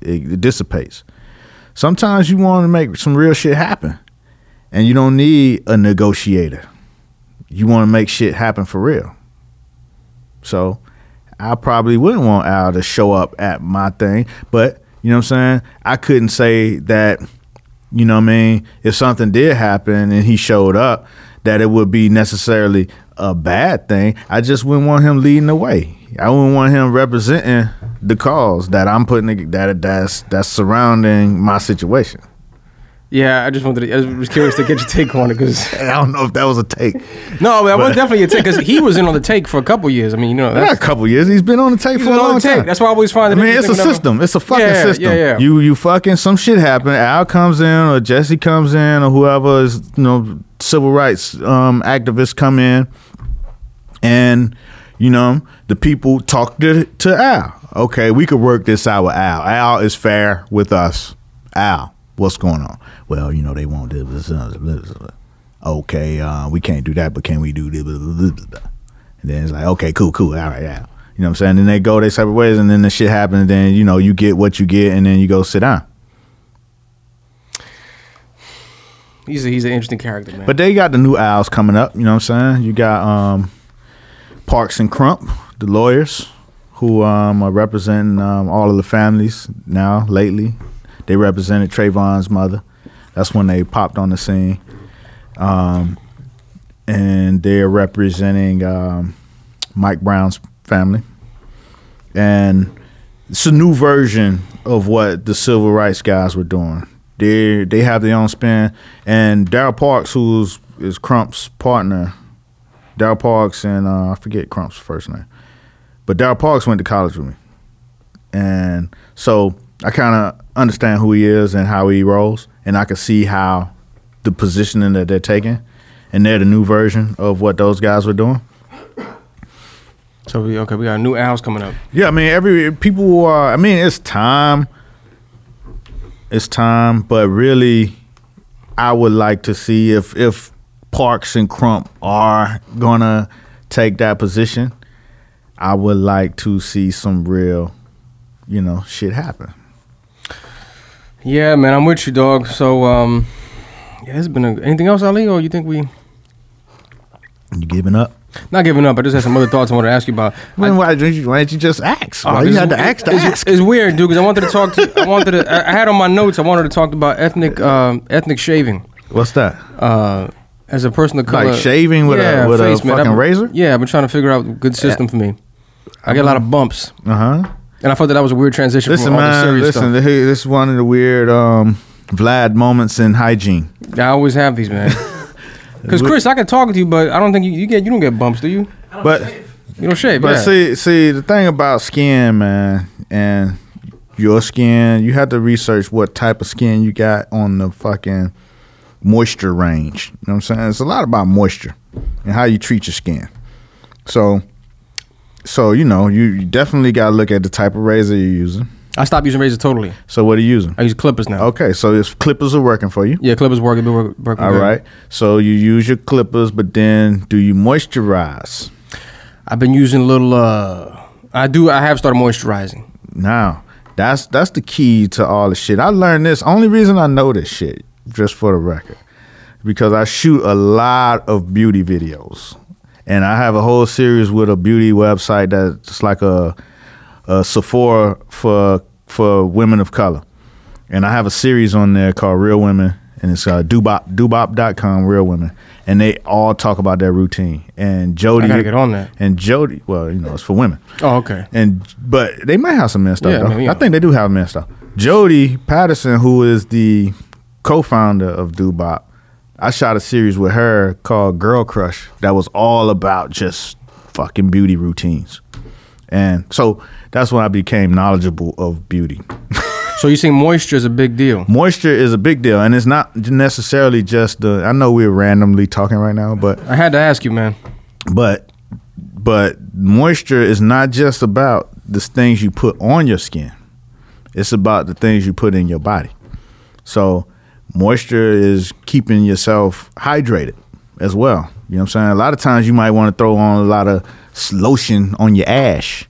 it, it dissipates. Sometimes you want to make some real shit happen. And you don't need a negotiator. You want to make shit happen for real. So I probably wouldn't want Al to show up at my thing, but you know what I'm saying? I couldn't say that, you know what I mean, if something did happen and he showed up, that it would be necessarily a bad thing. I just wouldn't want him leading the way. I wouldn't want him representing the cause that I'm putting that that's that's surrounding my situation. Yeah, I just wanted. To, I was curious to get your take on it because [laughs] I don't know if that was a take. No, I was definitely a take because he was in on the take for a couple years. I mean, you know, not a couple years. He's been on the take for a long time. That's why I always find. I mean, it's a system. It's a fucking yeah, system. Yeah, yeah. You you fucking some shit happen. Al comes in or Jesse comes in or whoever is you know civil rights um, activists come in, and you know the people talk to to Al. Okay, we could work this out with Al. Al is fair with us. Al, what's going on? Well, you know they won't do this. Okay, uh, we can't do that, but can we do this? And then it's like, okay, cool, cool, all right, yeah. You know what I'm saying? Then they go their separate ways, and then the shit happens. And then you know you get what you get, and then you go sit down. He's a, he's an interesting character, man. But they got the new owls coming up. You know what I'm saying? You got um, Parks and Crump, the lawyers, who um, are representing um, all of the families now. Lately, they represented Trayvon's mother. That's when they popped on the scene. Um, and they're representing um, Mike Brown's family. And it's a new version of what the civil rights guys were doing. They they have their own spin. And Daryl Parks, who's is Crump's partner, Daryl Parks and uh, I forget Crump's first name, but Daryl Parks went to college with me, and so I kind of understand who he is and how he rolls, and I can see how the positioning that they're taking, and they're the new version of what those guys were doing. So we okay, we got new owls coming up. Yeah, I mean every people are. I mean it's time. It's time, but really, I would like to see if if Parks and Crump are gonna take that position. I would like to see some real, you know, shit happen. Yeah, man, I'm with you, dog. So, um, yeah, it's been a, anything else, Ali, or you think we You giving up? not giving up? I just had some other thoughts I wanted to ask you about. [laughs] When, why, didn't you, why didn't you just ask? Oh, Why you had to ask to it's, ask? It's weird, dude, because I wanted to talk to. I wanted to. I I had on my notes. I wanted to talk about ethnic, um, ethnic shaving. What's that? Uh, as a person of color, Like shaving with a with a face, man. fucking I've- razor? Yeah, I've been trying to figure out a good system for me. I get a lot of bumps, Uh huh. And I thought that that was a weird transition Listen, from all the man. serious Listen, stuff. this this is one of the weird um, Vlad moments in hygiene. I always have these, man. [laughs] Because Chris, I can talk to you, but I don't think you, you get you don't get bumps, do you? But You don't shave, but yeah. see see the thing about skin, man, and your skin, you have to research what type of skin you got on the fucking moisture range. You know what I'm saying? It's a lot about moisture and how you treat your skin. So so you know, you, you definitely gotta look at the type of razor you're using. I stopped using razor totally. So what are you using? I use clippers now. Okay, so if clippers are working for you. Yeah, clippers work. It been work, working All good. right. So you use your clippers, but then do you moisturize? I've been using a little. uh I do. I have started moisturizing. Now, that's that's the key to all the shit. I learned this. Only reason I know this shit, just for the record, because I shoot a lot of beauty videos, and I have a whole series with a beauty website that's like a, a Sephora for for women of color, and I have a series on there called Real Women, and it's uh, Doobop Doobop.com Real Women, and they all talk about their routine. And Jodie, I gotta get on that. And Jodie, well, you know, it's for women. Oh, okay. And but they might have some men stuff. Yeah, I mean, yeah. I think they do have men stuff. Jodie Patterson, who is the co-founder of Doobop, I shot a series with her called Girl Crush that was all about just fucking beauty routines. And so that's when I became knowledgeable of beauty. So you think moisture is a big deal? Moisture is a big deal, and it's not necessarily just the. I know we're randomly talking right now, but I had to ask you, man. but but moisture is not just about the things you put on your skin it's about the things you put in your body so moisture is keeping yourself hydrated as well you know what i'm saying a lot of times you might want to throw on a lot of lotion on your ash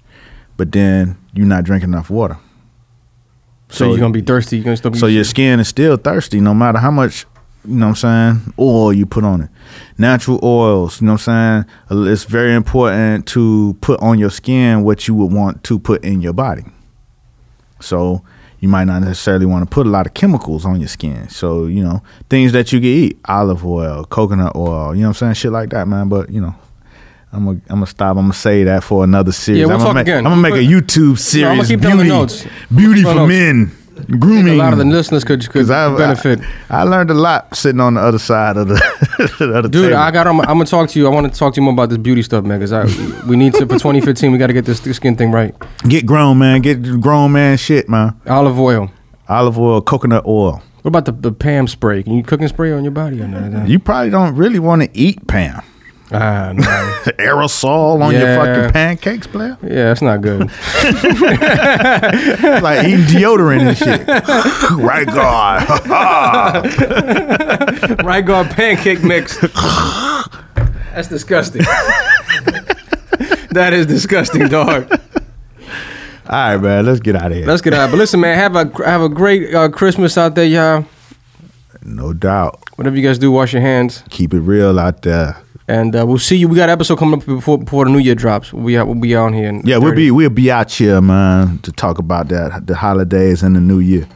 but then you're not drinking enough water So, you're gonna be thirsty. You're gonna still be. so your skin is still thirsty no matter how much, you know what I'm saying, oil you put on it. Natural oils, you know what I'm saying? It's very important to put on your skin what you would want to put in your body. So you might not necessarily want to put a lot of chemicals on your skin. So, you know, things that you can eat, olive oil, coconut oil, you know what I'm saying? Shit like that, man. But, you know, I'm gonna I'm gonna stop. I'm gonna say that for another series. Yeah, we'll I'm gonna make, again. I'm gonna make a YouTube No, I'ma series. keep beauty, notes. beauty for notes. men, a lot of the listeners could could I, benefit. I, I learned a lot sitting on the other side of the, [laughs] the Dude, table. I got. I'm, I'm gonna talk to you. I want to talk to you more about this beauty stuff, man. Because I, we need to for [laughs] 2015. We got to get this skin thing right. get grown, man. Get grown, man. Shit, man. Olive oil. Olive oil, coconut oil. What about the, the Pam spray? Can you cooking spray on your body or not? You probably don't really want to eat Pam. Ah, no. [laughs] Aerosol on your Yeah. fucking pancakes, player. yeah, that's not good. [laughs] [laughs] like eating deodorant and shit. right, God. right guard pancake mix. That's disgusting. that is disgusting, dog. All right, man. Let's get out of here. Let's get out. But listen, man, have a have a great uh, Christmas out there, y'all. no doubt. Whatever you guys do, wash your hands. Keep it real out there. And uh, we'll see you. We got an episode coming up before before the New Year drops. We'll be out. We'll be on here. Yeah, we'll be we'll be out here, man, to talk about that the holidays and the new year.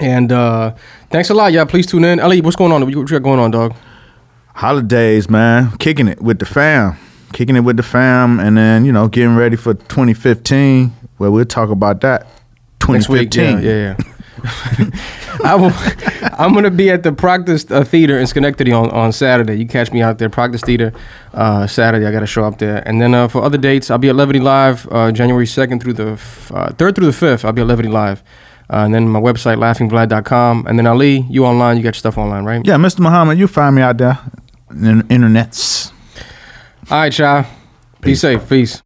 And uh, thanks a lot, y'all. Please tune in. Ali, what's going on? What you got going on, dog? holidays, man, kicking it with the fam, kicking it with the fam, and then you know getting ready for 2015. Well, we'll talk about that. Next week. 2015. Yeah, yeah. yeah. [laughs] I will, I'm gonna be at the Proctor uh, Theater in Schenectady on, on Saturday. You catch me out there, Proctor Theater, uh, Saturday. I got to show up there, and then uh, for other dates, I'll be at Levity Live uh, January 2nd through the f- uh, 3rd through the 5th. I'll be at Levity Live, uh, and then my website laughingvlad.com, and then Ali, you online, you got your stuff online, right? Yeah, Mr. Muhammad, you find me out there, in the internets. All right, y'all. Be safe. Peace.